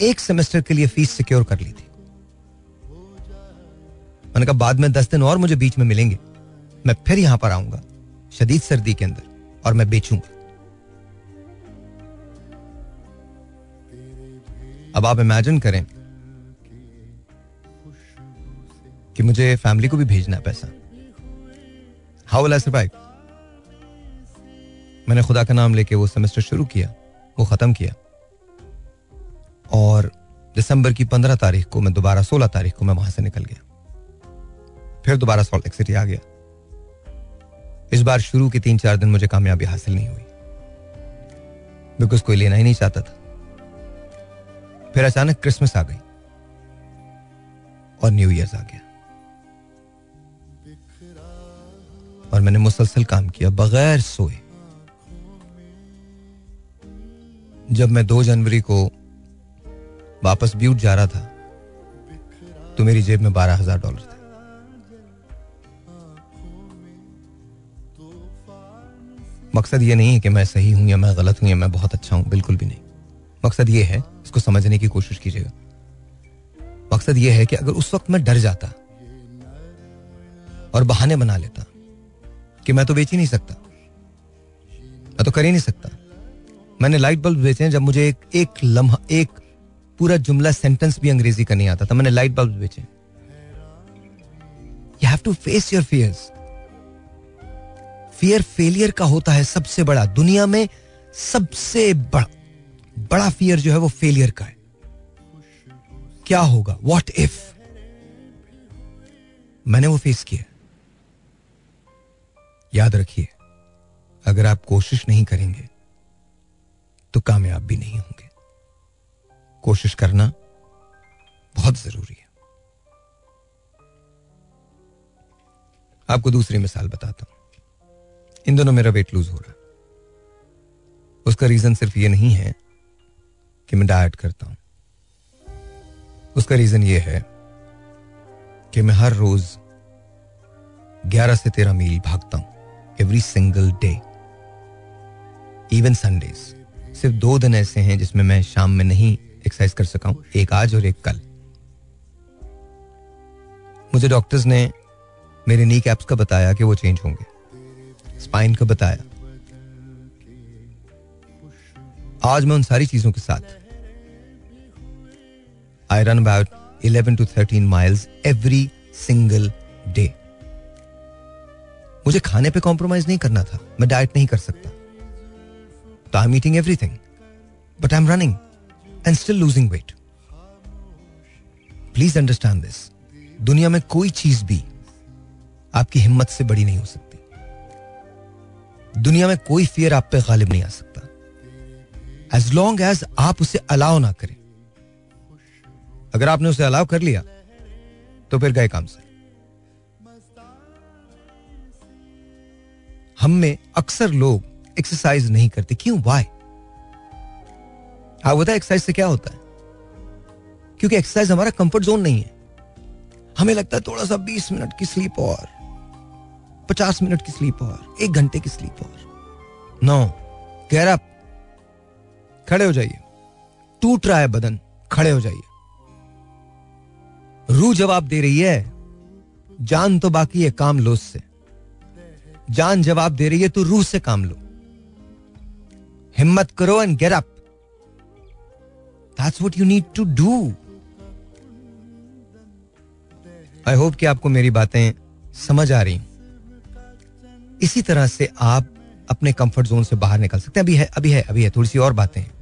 एक सेमेस्टर के लिए फ़ीस सिक्योर कर ली थी। मैंने कहा, बाद में दस दिन और मुझे बीच में मिलेंगे। मैं फिर यहाँ पर आऊँगा, शदीद सर्दी के अंदर, और मैं बेचूँगा। अब आप इमेजिन करें कि मुझे फैमिली को भी भेजना है पैसा। हाउ आई मैंने खुदा का नाम लेके वो सेमेस्टर शुरू किया, वो ख़त्म किया। और दिसंबर की पंद्रह तारीख को मैं दोबारा सोलह तारीख को मैं वहाँ से निकल गया। फिर दोबारा सॉल्ट लेक सिटी आ गया। इस बार शुरू के तीन चार दिन मुझे कामयाबी हासिल नहीं हुई। बिकॉज़ कोई लेना ही नहीं चाहता था। फिर अचानक क्रिसमस आ गई। और न्यू ईयर आ गया। और मैंने मुसलसल काम किया, बगैर सोए। जब मैं दो जनवरी को वापस ब्यूट जा रहा था तो मेरी जेब में बारह हज़ार डॉलर थे। मकसद ये नहीं है कि मैं सही हूँ या मैं गलत हूँ या मैं बहुत अच्छा हूँ, बिल्कुल भी नहीं। मकसद ये है, इसको समझने की कोशिश कीजिएगा। मकसद ये है कि अगर उस वक्त मैं डर जाता और बहाने बना लेता कि मैं तो बेच ही नहीं सकता। मैं तो कर ही नहीं सकता। मैंने लाइट बल्ब बेचे हैं, जब मुझे एक एक लम्हा, एक पूरा जुमला सेंटेंस भी अंग्रेज़ी का नहीं आता था, मैंने लाइट बल्ब बेचे you have to face your fears fear failure का होता है सबसे बड़ा। दुनिया में सबसे बड़ा बड़ा फियर जो है वो फेलियर का है। क्या होगा? वॉट इफ़ मैंने वो फेस किया। याद रखिए, अगर आप कोशिश नहीं करेंगे तो कामयाब भी नहीं होंगे। कोशिश करना बहुत ज़रूरी है। आपको दूसरी मिसाल बताता हूँ। इन दोनों मेरा वेट लूज हो रहा है। उसका रीजन सिर्फ़ ये नहीं है कि मैं डाइट करता हूँ। उसका रीजन ये है कि मैं हर रोज 11 से 13 मील भागता हूँ। Every single day even Sundays सिर्फ़ दो दिन ऐसे हैं जिसमें मैं शाम में नहीं एक्सरसाइज कर सका हूँ। एक आज और एक कल। मुझे डॉक्टर्स ने मेरे नी कैप्स का बताया कि वो चेंज होंगे। स्पाइन का बताया। आज मैं उन सारी चीज़ों के साथ I run about eleven to thirteen miles every single मुझे खाने पे कॉम्प्रोमाइज नहीं करना था। मैं डाइट नहीं कर सकता। तो I am eating everything but I am running and still losing weight please understand this दुनिया में कोई चीज़ भी आपकी हिम्मत से बड़ी नहीं हो सकती। दुनिया में कोई फियर आप पे गालिब नहीं आ सकता। एज लॉन्ग एज आप उसे अलाउ ना करें। अगर आपने उसे अलाउ कर लिया तो फिर गए काम से। हम में अक्सर लोग एक्सरसाइज नहीं करते। क्यों? वाई हाँ है एक्सरसाइज से क्या होता है? क्योंकि एक्सरसाइज हमारा कंफर्ट जोन नहीं है। हमें लगता है थोड़ा सा बीस मिनट की स्लीप और, पचास मिनट की स्लीप और, एक घंटे की स्लीप और। नो गैर अप खड़े हो जाइए। टूट रहा है बदन, खड़े हो जाइए। रू जवाब दे रही है, जान तो बाकी है काम लो उससे जान जवाब दे रही है तो रूह से काम लो। हिम्मत करो and get up that's what you need to do I hope कि आपको मेरी बातें समझ आ रही। इसी तरह से आप अपने कंफर्ट जोन से बाहर निकल सकते हैं। अभी है अभी है अभी है थोड़ी सी और बातें हैं।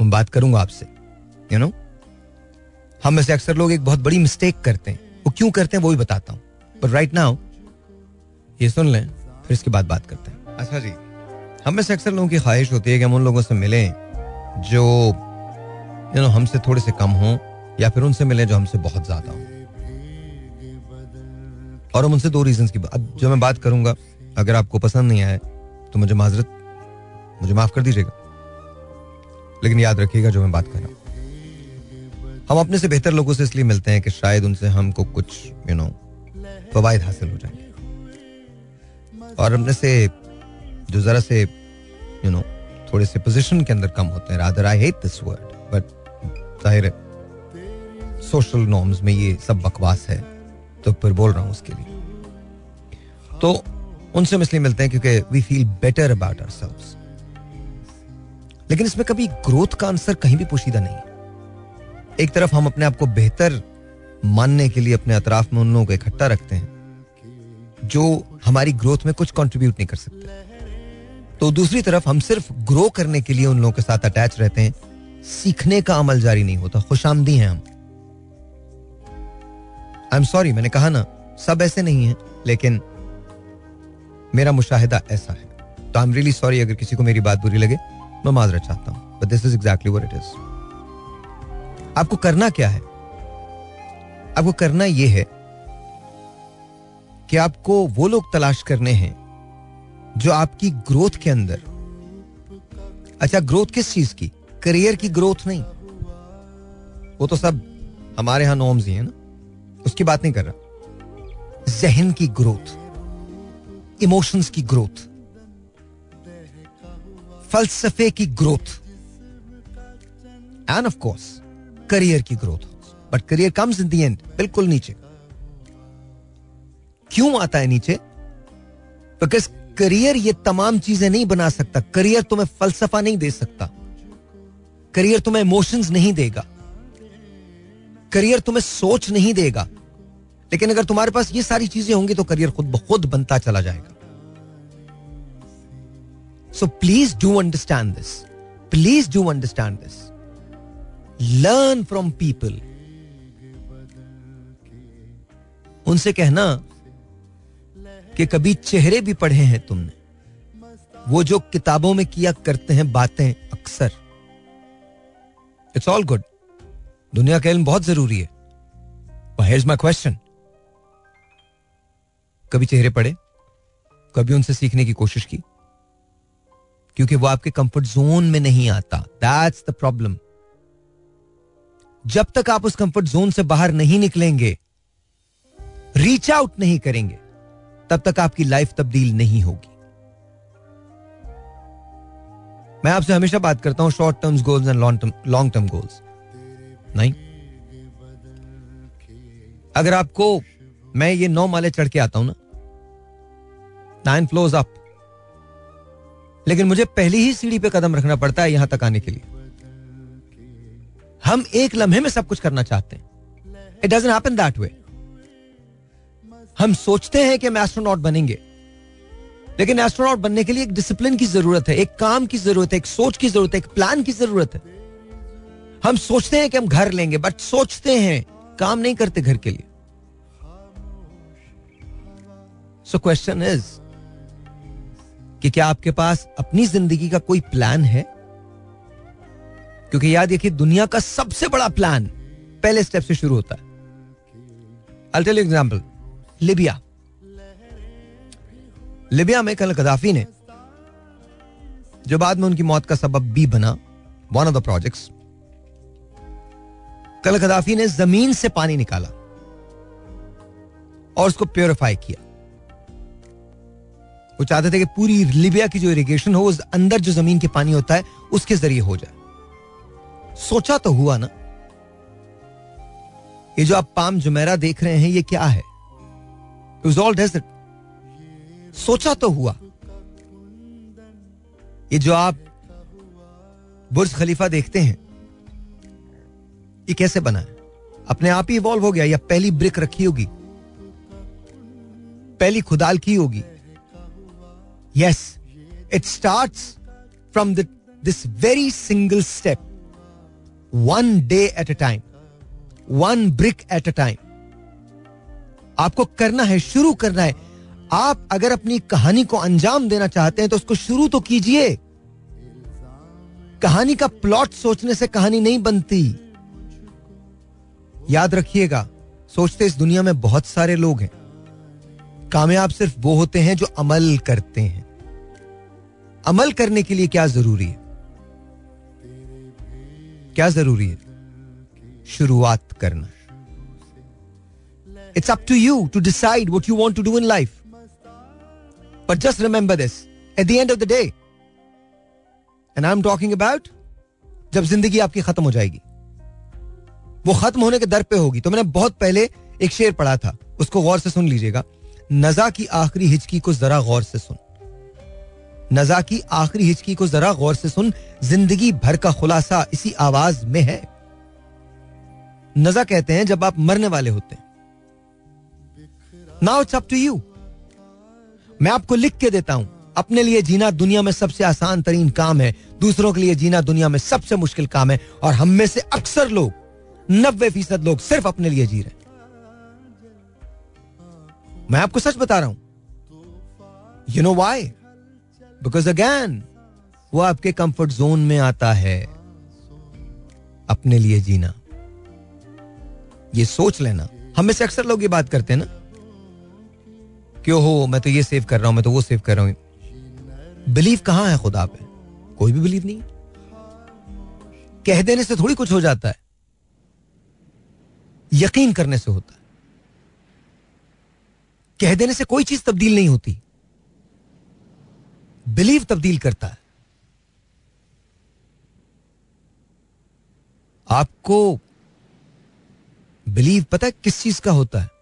मैं बात करूँगा आपसे यू नो हम में से अक्सर लोग एक बहुत बड़ी मिस्टेक करते हैं। वो क्यों करते हैं, वो भी बताता हूँ। बट राइट नाउ ये सुन लें फिर इसके बाद बात करते हैं। अच्छा जी। हम में से अक्सर लोगों की ख्वाहिश होती है कि हम उन लोगों से मिलें जो यू नो हमसे थोड़े से कम हों या फिर उनसे मिलें जो हमसे बहुत ज़्यादा हों। और हम उनसे दो रीजन की अब जो मैं बात करूँगा अगर आपको पसंद नहीं आए तो मुझे माजरत मुझे माफ़ कर दीजिएगा। लेकिन याद रखिएगा जो मैं बात कर रहा हूँ। हम अपने से बेहतर लोगों से इसलिए मिलते हैं कि शायद उनसे हमको कुछ यू नो फवायद हासिल हो जाएँगे। और अपने से जो जरा से यू नो थोड़े से पोजीशन के अंदर कम होते हैं। Rather I hate this word but ज़ाहिर है सोशल नॉर्म्स में ये सब बकवास है। तो फिर बोल रहा हूँ उसके लिए। तो उनसे हम इसलिए मिलते हैं क्योंकि we feel better about our लेकिन इसमें कभी ग्रोथ का आंसर कहीं भी पोशीदा नहीं है। एक तरफ़ हम अपने आप को बेहतर मानने के लिए अपने अतराफ में उन लोगों को इकट्ठा रखते हैं जो हमारी ग्रोथ में कुछ कंट्रीब्यूट नहीं कर सकते। तो दूसरी तरफ़ हम सिर्फ़ ग्रो करने के लिए उन लोगों के साथ अटैच रहते हैं। सीखने का अमल जारी नहीं होता खुश आमदी हैं हम। आई एम सॉरी मैंने कहा ना, सब ऐसे नहीं है, लेकिन मेरा मुशाहिदा ऐसा है। तो आई एम रियली सॉरी अगर किसी को मेरी बात बुरी लगे, मैं माजरत चाहता हूँ। But this is exactly what it is आपको करना क्या है? आपको करना यह है कि आपको वो लोग तलाश करने हैं जो आपकी ग्रोथ के अंदर अच्छा ग्रोथ किस चीज़ की? करियर की ग्रोथ नहीं। वो तो सब हमारे यहाँ नॉर्म्स ही है ना। उसकी बात नहीं कर रहा। जहन की ग्रोथ, इमोशंस की ग्रोथ, फलसफे की growth and of course career की growth. But career comes in the end, बिल्कुल नीचे। क्यों आता है नीचे? बिकॉज़ करियर ये तमाम चीज़ें नहीं बना सकता। करियर तुम्हें फलसफा नहीं दे सकता। करियर तुम्हें इमोशंस नहीं देगा। करियर तुम्हें सोच नहीं देगा। लेकिन अगर तुम्हारे पास ये सारी चीज़ें होंगी तो करियर खुद ब खुद बनता चला जाएगा। So please do understand this please do understand this learn from people उनसे कहना कि कभी चेहरे भी पढ़े हैं तुमने। वो जो किताबों में किया करते हैं बातें अक्सर। इट्स ऑल गुड दुनिया का इल्म बहुत ज़रूरी है। हेयर्स माई क्वेश्चन कभी चेहरे पढ़े? कभी उनसे सीखने की कोशिश की? क्योंकि वो आपके कंफर्ट जोन में नहीं आता। दैट्स द प्रॉब्लम जब तक आप उस कंफर्ट जोन से बाहर नहीं निकलेंगे रीच आउट नहीं करेंगे। तब तक आपकी लाइफ तब्दील नहीं होगी। मैं आपसे हमेशा बात करता हूँ short terms goals and long term goals नहीं? अगर आपको, मैं ये नौ माले चढ़ के आता हूँ ना नाइन फ्लोर्स अप लेकिन मुझे पहली ही सीढ़ी पे कदम रखना पड़ता है यहाँ तक आने के लिए। हम एक लम्हे में सब कुछ करना चाहते हैं। It doesn't happen that way हम सोचते हैं कि हम एस्ट्रोनॉट बनेंगे। लेकिन एस्ट्रोनॉट बनने के लिए एक डिसिप्लिन की ज़रूरत है, एक काम की ज़रूरत है, एक सोच की ज़रूरत है, एक प्लान की ज़रूरत है। हम सोचते हैं कि हम घर लेंगे बट सोचते हैं, काम नहीं करते घर के लिए। सो क्वेश्चन इज़ कि क्या आपके पास अपनी ज़िंदगी का कोई प्लान है? क्योंकि याद देखिए, दुनिया का सबसे बड़ा प्लान पहले स्टेप से शुरू होता है। You example. लिबिया। लिबिया में कल गदाफी ने, जो बाद में उनकी मौत का सबब भी बना वन ऑफ़ द प्रोजेक्ट्स कल गदाफी ने ज़मीन से पानी निकाला और उसको प्योरीफाई किया। वो चाहते थे कि पूरी लिबिया की जो इरिगेशन हो, उस अंदर जो ज़मीन के पानी होता है, उसके ज़रिए हो जाए। सोचा तो हुआ ना, ये जो आप पाम जुमेरा देख रहे हैं, ये क्या है? ऑल डेजर्ट सोचा तो हुआ ये जो आप बुर्ज खलीफा देखते हैं, ये कैसे बना है? अपने आप ही इवॉल्व हो गया, या पहली ब्रिक रखी होगी, पहली खुदाल की होगी? Yes it start from this very single step one day at a time one brick at a time आपको करना है, शुरू करना है। आप अगर अपनी कहानी को अंजाम देना चाहते हैं तो उसको शुरू तो कीजिए। कहानी का प्लॉट सोचने से कहानी नहीं बनती। याद रखिएगा, सोचते इस दुनिया में बहुत सारे लोग हैं। कामयाब सिर्फ़ वो होते हैं जो अमल करते हैं। अमल करने के लिए क्या ज़रूरी है? क्या ज़रूरी है? शुरुआत करना। It's up to you to decide what you want to do in life. But just remember this. At the end of the day, and I'm talking about जब ज़िंदगी आपकी खत्म हो जाएगी। वो खत्म होने के दर पे होगी। तो मैंने बहुत पहले एक शेर पढ़ा था। उसको गौर से सुन लीजिएगा। नजा की आखिरी हिचकी को जरा गौर से सुन। नजा की आखिरी हिचकी को जरा गौर से सुन। ज़िंदगी भर का खुलासा इसी आवाज़ में है। नजा कहते हैं जब आप मरने वाले होते हैं। Now it's up to you मैं आपको लिख के देता हूँ। अपने लिए जीना दुनिया में सबसे आसान तरीन काम है। दूसरों के लिए जीना दुनिया में सबसे मुश्किल काम है। और हम में से अक्सर लोग, नब्बे फ़ीसद लोग सिर्फ़ अपने लिए जी रहे मैं आपको सच बता रहा हूँ। You know why because again वो आपके कंफर्ट जोन में आता है। अपने लिए जीना। ये सोच लेना। हम में से अक्सर लोग ये बात करते हैं ना। क्यों हो? मैं तो ये सेव कर रहा हूँ, मैं तो वो सेव कर रहा हूँ। बिलीव कहाँ है खुदा पे? कोई भी बिलीव नहीं। कह देने से थोड़ी कुछ हो जाता है। यकीन करने से होता है। कह देने से कोई चीज़ तब्दील नहीं होती। बिलीव तब्दील करता है। आपको बिलीव पता है किस चीज़ का होता है?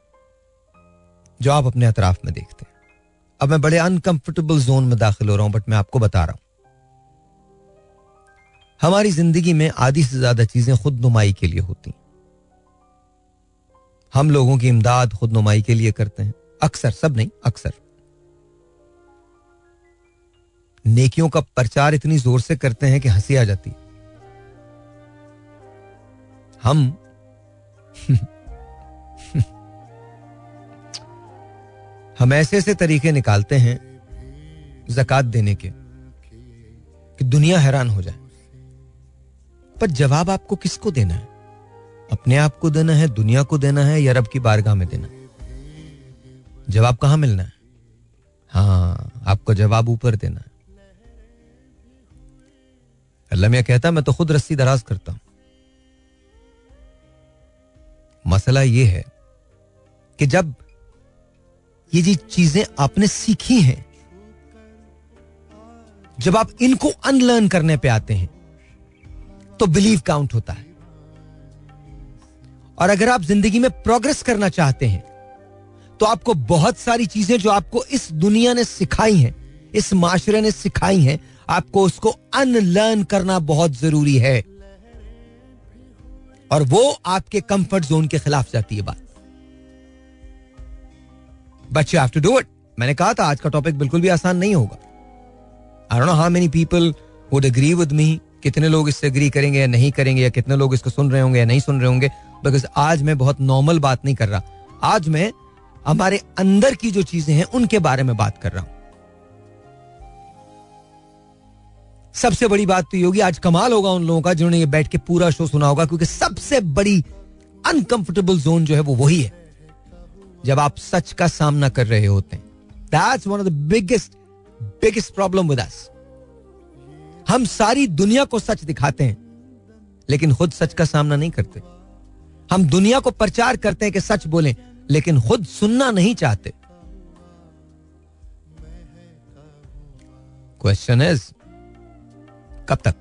जो आप अपने अतराफ में देखते हैं। अब मैं बड़े अनकंफर्टेबल जोन में दाखिल हो रहा हूँ बट मैं आपको बता रहा हूँ। हमारी ज़िंदगी में आधी से ज़्यादा चीज़ें खुद नुमाई के लिए होती हैं। हम लोगों की इमदाद खुद नुमाई के लिए करते हैं। अक्सर, सब नहीं, अक्सर। नेकियों का प्रचार इतनी ज़ोर से करते हैं कि हँसी आ जाती हम हम ऐसे ऐसे तरीके निकालते हैं जक़ात देने के, कि दुनिया हैरान हो जाए। पर जवाब आपको किसको देना है? अपने आप को देना है, दुनिया को देना है, या रब की बारगाह में देना है? जवाब कहाँ मिलना है? हाँ आपको जवाब ऊपर देना है। अल्लाह कहता मैं तो खुद रस्सी दराज करता हूँ। मसला यह है कि जब ये जी चीज़ें आपने सीखी हैं। जब आप इनको अनलर्न करने पे आते हैं तो बिलीव काउंट होता है। और अगर आप ज़िंदगी में प्रोग्रेस करना चाहते हैं तो आपको बहुत सारी चीज़ें जो आपको इस दुनिया ने सिखाई हैं, इस माशरे ने सिखाई हैं, आपको उसको अनलर्न करना बहुत ज़रूरी है। और वो आपके कंफर्ट जोन के खिलाफ जाती है बात। But you have to do it मैंने कहा था, आज का टॉपिक बिल्कुल भी आसान नहीं होगा। I don't know how many people would agree with me कितने लोग इससे एग्री करेंगे या नहीं करेंगे, या कितने लोग इसको सुन रहे होंगे या नहीं सुन रहे होंगे बिकॉज़ आज मैं बहुत नॉर्मल बात नहीं कर रहा। आज मैं हमारे अंदर की जो चीज़ें हैं, उनके बारे में बात कर रहा हूँ। सबसे बड़ी बात तो ये होगी, आज कमाल होगा उन लोगों का जिन्होंने ये बैठ के पूरा शो सुना होगा, क्योंकि सबसे बड़ी अनकंफर्टेबल जोन जो है वो वही है। जब आप सच का सामना कर रहे होते हैं। That's one of the biggest biggest problem with us हम सारी दुनिया को सच दिखाते हैं, लेकिन खुद सच का सामना नहीं करते। हम दुनिया को प्रचार करते हैं कि सच बोलें, लेकिन खुद सुनना नहीं चाहते। क्वेश्चन इज़ कब तक?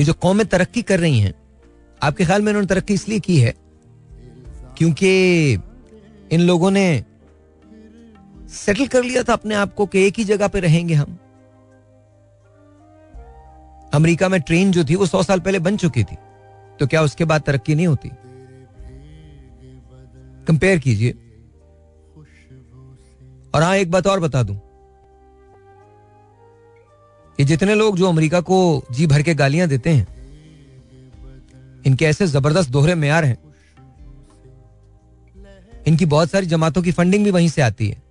ये जो कौमें तरक्की कर रही हैं, आपके ख्याल में इन्होंने तरक्की इसलिए की है? क्योंकि इन लोगों ने सेटल कर लिया था अपने आप को कि एक ही जगह पे रहेंगे हम। अमेरिका में ट्रेन जो थी, वो सौ साल पहले बन चुकी थी। तो क्या उसके बाद तरक्की नहीं होती? कंपेयर कीजिए। और हाँ एक बात और बता दूँ। ये जितने लोग जो अमेरिका को जी भर के गालियाँ देते हैं, इनके ऐसे ज़बरदस्त दोहरे मैार हैं। इनकी बहुत सारी जमातों की फंडिंग भी वहीं से आती है।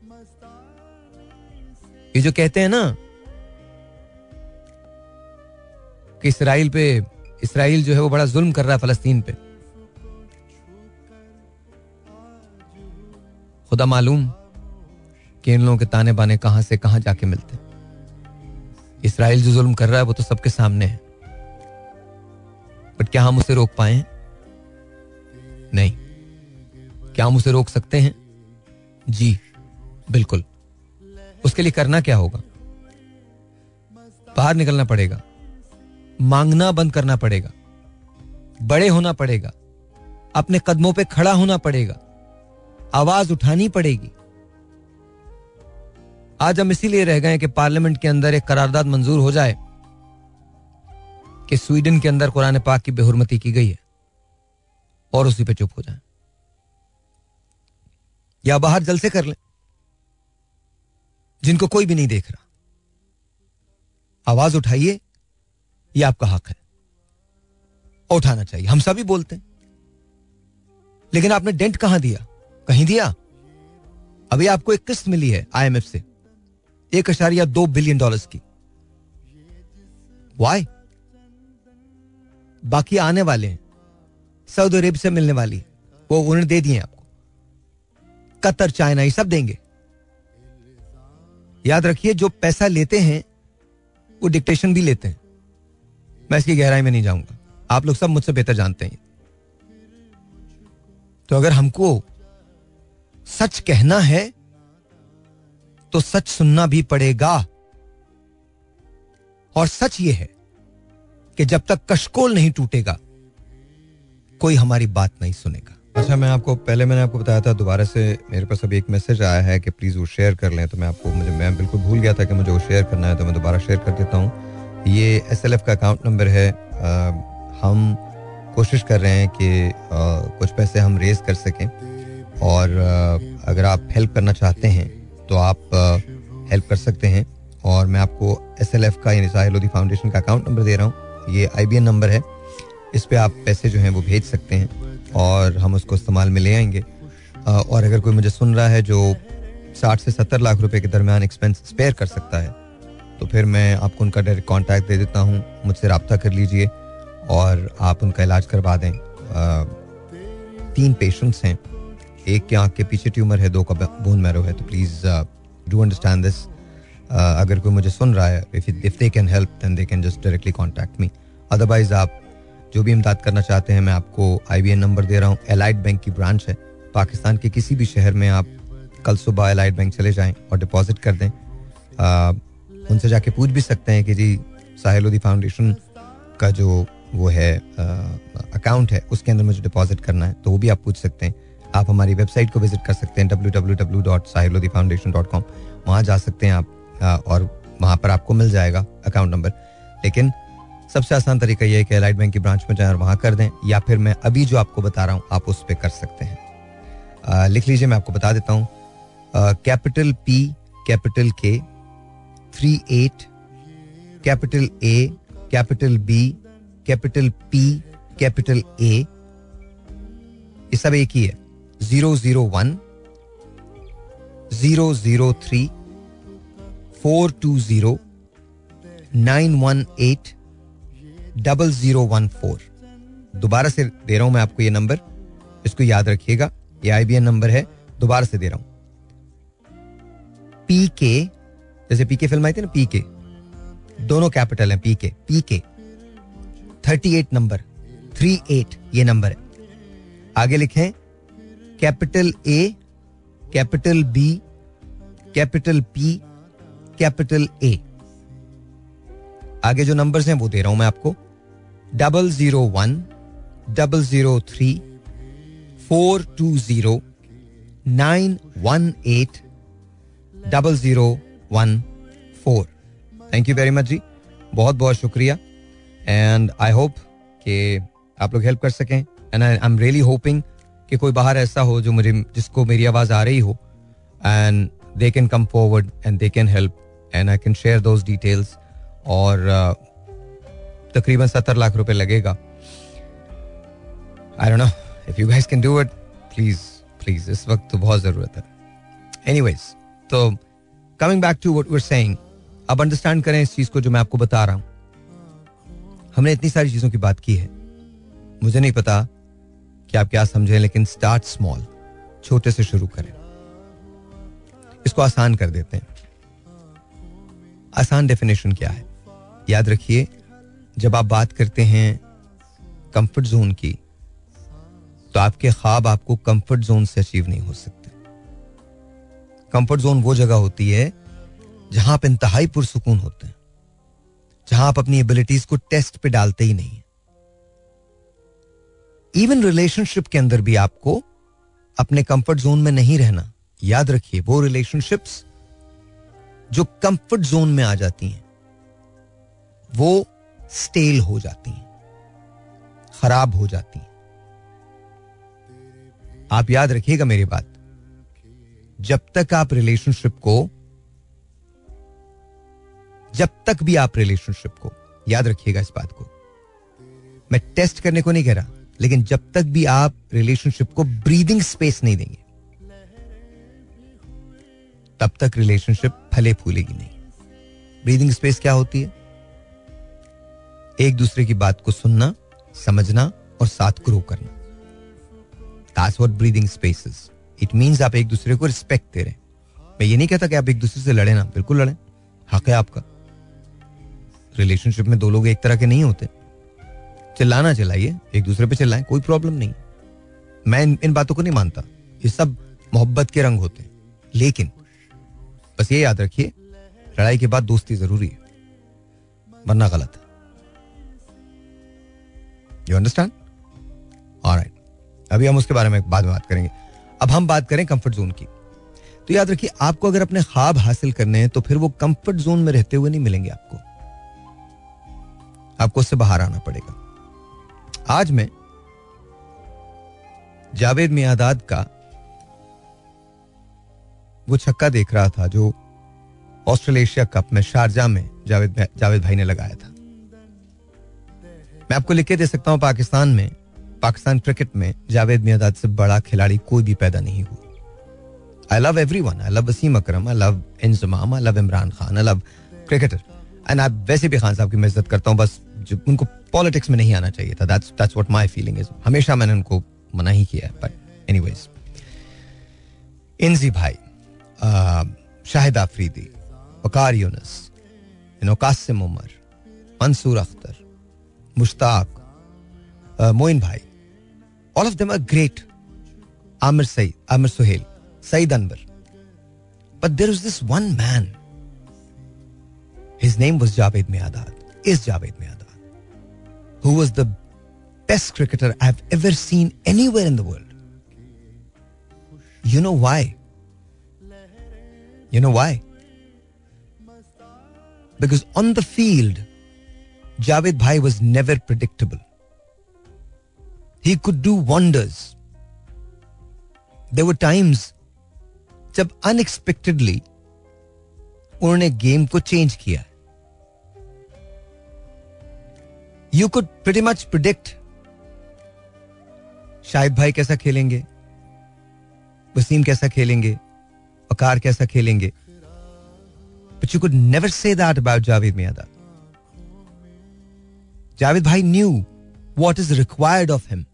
ये जो कहते हैं ना कि इसराइल पे, इसराइल जो है वो बड़ा जुल्म कर रहा है फलस्तीन पे। खुदा मालूम कि इन लोगों के ताने बाने कहाँ से कहाँ जाके मिलते इसराइल जो जुल्म कर रहा है वो तो सबके सामने है। बट क्या हम उसे रोक पाए नहीं। क्या हम उसे रोक सकते हैं? जी, बिल्कुल। उसके लिए करना क्या होगा? बाहर निकलना पड़ेगा। मांगना बंद करना पड़ेगा। बड़े होना पड़ेगा। अपने कदमों पे खड़ा होना पड़ेगा। आवाज़ उठानी पड़ेगी। आज हम इसीलिए रह गए कि पार्लियामेंट के अंदर एक करारदाद मंजूर हो जाए कि स्वीडन के अंदर कुरान पाक की बेहरमती की गई है और उसी पे चुप हो जाए। या बाहर जल से कर लें। जिनको कोई भी नहीं देख रहा। आवाज़ उठाइए, ये आपका हक है। उठाना चाहिए। हम सभी बोलते हैं। लेकिन आपने डेंट कहाँ दिया? कहीं दिया? अभी आपको एक किस्त मिली है आईएमएफ से। एक अशारिया दो बिलियन डॉलर्स की। वाई बाकी आने वाले हैं। सऊदी अरेब से मिलने वाली वो उन्होंने दे दिए आपको। कतर, चाइना, ये सब देंगे। याद रखिए, जो पैसा लेते हैं, वो डिक्टेशन भी लेते हैं। मैं इसकी गहराई में नहीं जाऊँगा। आप लोग सब मुझसे बेहतर जानते हैं। तो अगर हमको सच कहना है तो सच सुनना भी पड़ेगा। और सच ये है कि जब तक कशकोल नहीं टूटेगा, कोई हमारी बात नहीं सुनेगा। अच्छा मैं आपको पहले मैंने आपको बताया था दोबारा से मेरे पास अभी एक मैसेज आया है कि प्लीज़ वो शेयर कर लें तो मैं आपको मुझे मैं बिल्कुल भूल गया था कि मुझे वो शेयर करना है तो मैं दोबारा शेयर कर देता हूँ। ये एस एल एफ़ का अकाउंट नंबर है। आ, हम कोशिश कर रहे हैं कि आ, कुछ पैसे हम रेज कर सकें। और आ, अगर आप हेल्प करना चाहते हैं तो आप हेल्प कर सकते हैं। और मैं आपको एस एल एफ़ का यानी साहिल लोधी फाउंडेशन का अकाउंट नंबर दे रहा हूँ। ये आई बी एन नंबर है। इस पर आप पैसे जो हैं वो भेज सकते हैं। और हम उसको इस्तेमाल में ले आएँगे। और अगर कोई मुझे सुन रहा है जो साठ से सत्तर लाख रुपए के दरमियान एक्सपेंस स्पेयर कर सकता है तो फिर मैं आपको उनका डायरेक्ट कॉन्टैक्ट दे देता हूँ। मुझसे रबता कर लीजिए और आप उनका इलाज करवा दें। तीन पेशेंट्स हैं। एक के आँख के पीछे ट्यूमर है, दो का बोन मैरो है तो प्लीज़ डू अंडरस्टैंड दिस अगर कोई मुझे सुन रहा है if they can help then they can just directly contact me otherwise आप जो भी इमदाद करना चाहते हैं मैं आपको आईबीएन नंबर दे रहा हूँ। एलाइड बैंक की ब्रांच है। पाकिस्तान के किसी भी शहर में आप कल सुबह एलाइड बैंक चले जाएँ और डिपॉजिट कर दें। आ, उनसे जाके पूछ भी सकते हैं कि जी साहिलोदी फाउंडेशन का जो वो है अकाउंट है उसके अंदर मुझे डिपॉजिट करना है तो वो भी आप पूछ सकते हैं। आप हमारी वेबसाइट को विज़िट कर सकते हैं W W W dot Sahillodhi foundation dot com वहाँ जा सकते हैं आप और वहाँ पर आपको मिल जाएगा अकाउंट नंबर लेकिन सबसे आसान तरीका यह है कि एलाइड बैंक की ब्रांच में जाए और वहाँ कर दें या फिर मैं अभी जो आपको बता रहा हूँ आप उस पर कर सकते हैं। आ, लिख लीजिए मैं आपको बता देता हूँ। Capital P capital K three eight capital A capital B capital P capital A ये सब एक ही है। Zero zero one zero zero three four two zero nine one eight double zero one four दोबारा से दे रहा हूँ मैं आपको ये नंबर। इसको याद रखिएगा, ये आई बी एन नंबर है, दोबारा से दे रहा हूँ। पी के जैसे पी के फ़िल्म आई थी ना पी के दोनों कैपिटल हैं P K P K thirty eight number three eight ये नंबर है। आगे लिखें, capital A capital B capital P capital A आगे जो नंबर्स हैं, वो दे रहा हूँ मैं आपको। Double zero one double zero three four two zero nine one eight double zero one four thank you very much जी बहुत बहुत शुक्रिया। एंड आई होप कि आप लोग हेल्प कर सकें। And I am really hoping कि कोई बाहर ऐसा हो जो मुझे जिसको मेरी आवाज़ आ रही हो। And they can come forward and they can help and I can share those details और uh, तकरीबन सत्तर लाख रुपए लगेगा। I know if you guys can do it please please इस वक्त तो बहुत ज़रूरत है। एनीवेज तो coming back to what we saying अब अंडरस्टैंड करें इस चीज़ को जो मैं आपको बता रहा हूँ। हमने इतनी सारी चीज़ों की बात की है। मुझे नहीं पता कि आप क्या समझें, लेकिन स्टार्ट स्मॉल छोटे से शुरू करें। इसको आसान कर देते हैं। आसान डेफिनेशन क्या है? याद रखिए जब आप बात करते हैं कंफर्ट जोन की तो आपके ख्वाब आपको कंफर्ट जोन से अचीव नहीं हो सकते। कंफर्ट जोन वो जगह होती है जहाँ आप इंतहाई पुरसकून होते हैं, जहाँ आप अपनी एबिलिटीज को टेस्ट पे डालते ही नहीं इवन रिलेशनशिप के अंदर भी आपको अपने कंफर्ट जोन में नहीं रहना, याद रखिए, वो रिलेशनशिप्स जो कंफर्ट जोन में आ जाती हैं, वो स्टेल हो जाती हैं, खराब हो जाती हैं। आप याद रखिएगा मेरी बात, जब तक आप रिलेशनशिप को, जब तक भी आप रिलेशनशिप को, याद रखिएगा इस बात को। मैं टेस्ट करने को नहीं कह रहा, लेकिन जब तक भी आप रिलेशनशिप को ब्रीदिंग स्पेस नहीं देंगे, तब तक रिलेशनशिप फले फूलेगी नहीं। ब्रीदिंग स्पेस क्या होती है? एक दूसरे की बात को सुनना समझना और साथ ग्रो करना। What breathing space is. It means आप एक दूसरे को रिस्पेक्ट दे रहे हैं। मैं ये नहीं कहता कि आप एक दूसरे से लड़े ना बिल्कुल लड़े। हक है आपका। रिलेशनशिप में दो लोग एक तरह के नहीं होते। चिल्लाना चिल्लाइए एक दूसरे पे चिल्लाएँ कोई प्रॉब्लम नहीं। मैं इन, इन बातों को नहीं मानता। ये सब मोहब्बत के रंग होते हैं। लेकिन बस ये याद रखिए लड़ाई के बाद दोस्ती ज़रूरी है। वरना गलत है। यू अंडरस्टैंड ऑलराइट अभी हम उसके बारे में बाद में बात करेंगे। अब हम बात करें कंफर्ट जोन की। तो याद रखिए, आपको अगर अपने ख्वाब हासिल करने हैं तो फिर वो कंफर्ट जोन में रहते हुए नहीं मिलेंगे आपको। आपको उससे बाहर आना पड़ेगा। आज मैं जावेद मियादाद का वो छक्का देख रहा था जो ऑस्ट्रेलेशिया कप में शारजा में जावेद जावेद भाई ने लगाया था। मैं आपको लिख के दे सकता हूँ पाकिस्तान में, पाकिस्तान क्रिकेट में जावेद मियादाद से बड़ा खिलाड़ी कोई भी पैदा नहीं हुआ। I love everyone I love Wasim Akram I love Inzamam I love Imran Khan I love cricketer and आप वैसे भी खान साहब की मैं इज़्ज़त करता हूँ, बस जो उनको पॉलिटिक्स में नहीं आना चाहिए था। That's that's what my feeling is हमेशा मैंने उनको मना ही किया है बट एनीवेज इंजी भाई शाहिद आफरीदी, वकार यूनस कासिम उमर, मंसूर अख्तर मुश्ताक मोइन भाई all of them are great Aamir Saeed Aamir Sohail Saeed Anwar but there is this one man his name was Javed Miandad is Javed Miandad who was the best cricketer I've ever seen anywhere in the world. You know why? You know why? Because on the field, Javed Bhai was never predictable. He could do wonders. There times जब अनएक्सपेक्टेडली उन्होंने गेम को चेंज किया you could pretty much predict Shahid भाई कैसा खेलेंगे, वसीम कैसा खेलेंगे, वकार कैसा खेलेंगे but you could never say that about Javed Miandad Javed भाई knew what is required of him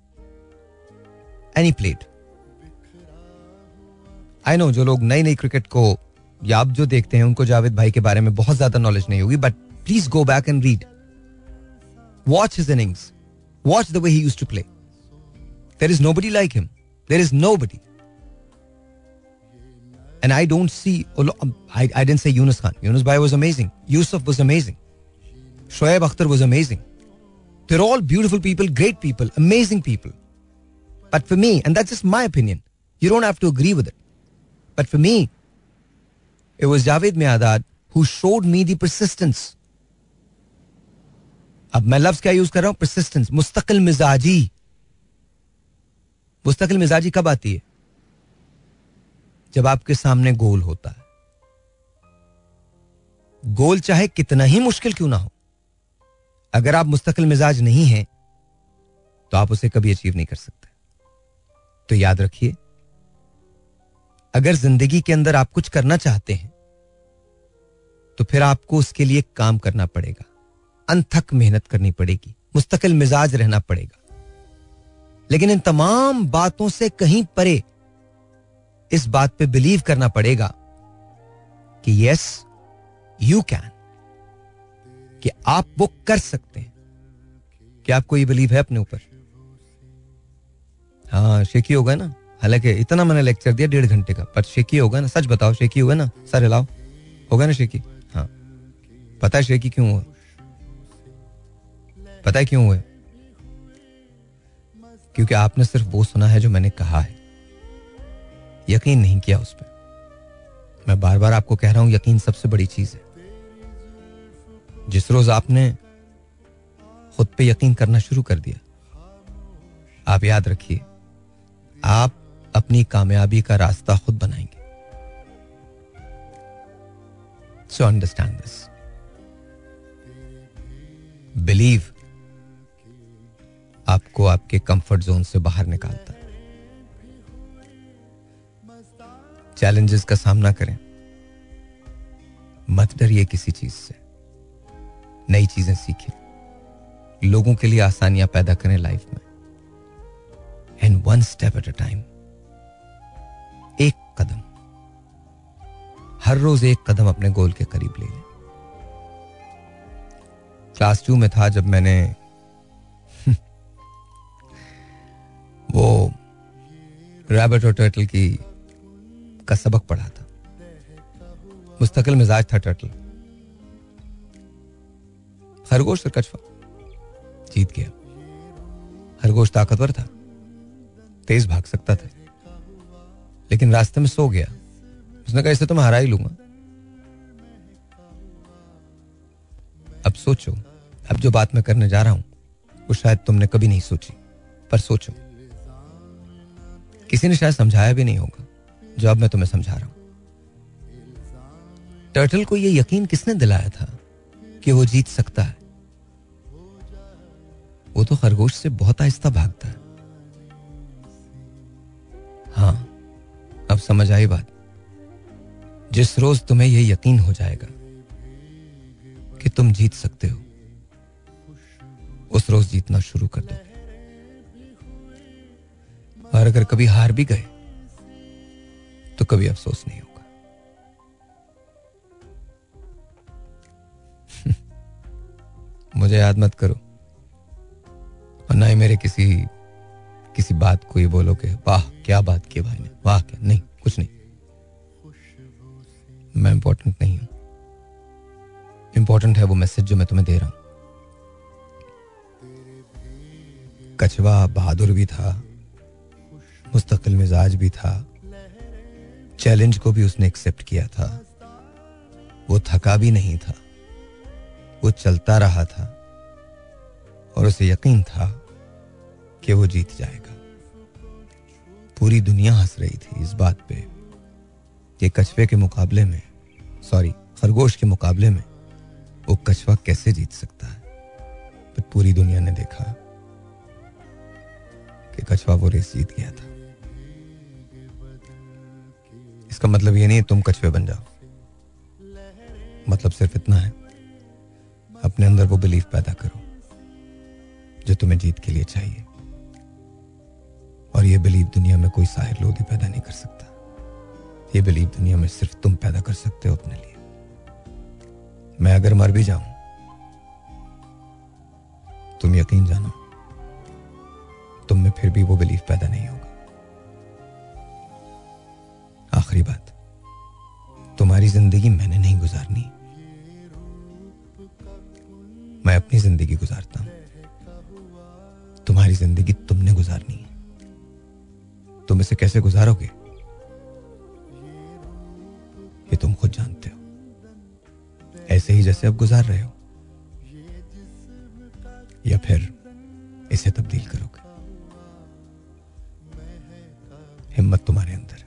any plate I know जो लोग नई नई क्रिकेट को या आप जो देखते हैं उनको जावेद भाई के बारे में बहुत ज़्यादा नॉलेज नहीं होगी but please go back and read Watch his innings. Watch the way he used to play. There is nobody like him. There is nobody. And I don't see, I, I didn't say Yunus Khan. Yunus Bhai was amazing. Yusuf was amazing. Shoaib Akhtar was amazing. They're all beautiful people, great people, amazing people. But for me, and that's just my opinion, you don't have to agree with it. But for me, it was Javed Miadad who showed me the persistence अब मैं लफ्ज क्या यूज़ कर रहा हूँ परसिस्टेंस मुस्तकिल मिजाजी मुस्तकिल मिजाजी कब आती है जब आपके सामने गोल होता है गोल चाहे कितना ही मुश्किल क्यों ना हो अगर आप मुस्तकिल मिजाज नहीं हैं तो आप उसे कभी अचीव नहीं कर सकते। तो याद रखिए, अगर ज़िंदगी के अंदर आप कुछ करना चाहते हैं तो फिर आपको उसके लिए काम करना पड़ेगा। अनथक मेहनत करनी पड़ेगी, मुस्तकिल मिजाज रहना पड़ेगा। लेकिन इन तमाम बातों से कहीं परे इस बात पे बिलीव करना पड़ेगा कि यस यू कैन कि आप वो कर सकते हैं। क्या आपको ये बिलीव है अपने ऊपर। हाँ शेकी होगा ना। हालाँकि इतना मैंने लेक्चर दिया डेढ़ घंटे का, पर शेकी होगा ना। सच बताओ शेकी होगा ना? सर, हिलाओ। होगा ना शेकी हाँ। पता है शेकी क्यों हुआ? पता है क्यों हुआ? क्योंकि आपने सिर्फ़ वो सुना है जो मैंने कहा है। यकीन नहीं किया उस पर। मैं बार बार आपको कह रहा हूँ, यकीन सबसे बड़ी चीज़ है। जिस रोज आपने खुद पे यकीन करना शुरू कर दिया, आप याद रखिए, आप अपनी कामयाबी का रास्ता खुद बनाएँगे। सो अंडरस्टैंड दिस बिलीव आपको आपके कंफर्ट जोन से बाहर निकालता चैलेंजेस का सामना करें। मत डरिए किसी चीज़ से। नई चीज़ें सीखें। लोगों के लिए आसानियाँ पैदा करें लाइफ में। And one step at a time एक कदम। हर रोज एक कदम अपने गोल के करीब ले लें। क्लास टू में था जब मैंने वो रैबिट और टर्टल की का सबक पढ़ा था। मुस्तकिल मिजाज था टर्टल खरगोश और कछुआ। जीत गया। खरगोश ताकतवर था। तेज भाग सकता था। लेकिन रास्ते में सो गया। उसने कहा, इसे तो मैं हरा ही लूँगा। अब सोचो, अब जो बात मैं करने जा रहा हूँ, वो शायद तुमने कभी नहीं सोची, पर सोचो। किसी ने शायद समझाया भी नहीं होगा। जो अब मैं तुम्हें समझा रहा हूँ। टर्टल को यह यकीन किसने दिलाया था कि वो जीत सकता है? वो तो खरगोश से बहुत आहिस्ता भागता है। हाँ अब समझ आई बात। जिस रोज तुम्हें यह यकीन हो जाएगा कि तुम जीत सकते हो, उस रोज जीतना शुरू कर दो। और अगर कभी हार भी गए तो कभी अफसोस नहीं होगा। मुझे याद मत करो। और ना ही मेरे किसी किसी बात को ये बोलो कि वाह, क्या बात की भाई ने। वाह, क्या? नहीं, कुछ नहीं। मैं इंपॉर्टेंट नहीं हूँ। इंपॉर्टेंट है वो मैसेज जो मैं तुम्हें दे रहा हूँ। कछवा बहादुर भी था, मुस्तकिल मिजाज भी था। चैलेंज को भी उसने एक्सेप्ट किया था। वो थका भी नहीं था। वो चलता रहा था। और उसे यकीन था कि वो जीत जाएगा। पूरी दुनिया हंस रही थी इस बात पे कि कछुए के मुकाबले में सॉरी खरगोश के मुकाबले में वो कछुआ कैसे जीत सकता है? पर पूरी दुनिया ने देखा कि कछुआ वो रेस जीत गया था। इसका मतलब ये नहीं, तुम कछुए बन जाओ। मतलब सिर्फ़ इतना है, अपने अंदर वो बिलीफ पैदा करो, जो तुम्हें जीत के लिए चाहिए। और ये बिलीव दुनिया में कोई साहिर लोधी पैदा नहीं कर सकता। ये बिलीव दुनिया में सिर्फ़ तुम पैदा कर सकते हो अपने लिए। मैं अगर मर भी जाऊँ, तुम यकीन जानो, तुम में फिर भी वो बिलीफ पैदा नहीं होगा। आखिरी बात, तुम्हारी ज़िंदगी मैंने नहीं गुजारनी। मैं अपनी ज़िंदगी गुजारता हूँ। तुम्हारी ज़िंदगी तुमने गुजारनी है। तुम इसे कैसे गुजारोगे? ये तुम खुद जानते हो। ऐसे ही जैसे अब गुजार रहे हो। या फिर इसे तब्दील करोगे? हिम्मत तुम्हारे अंदर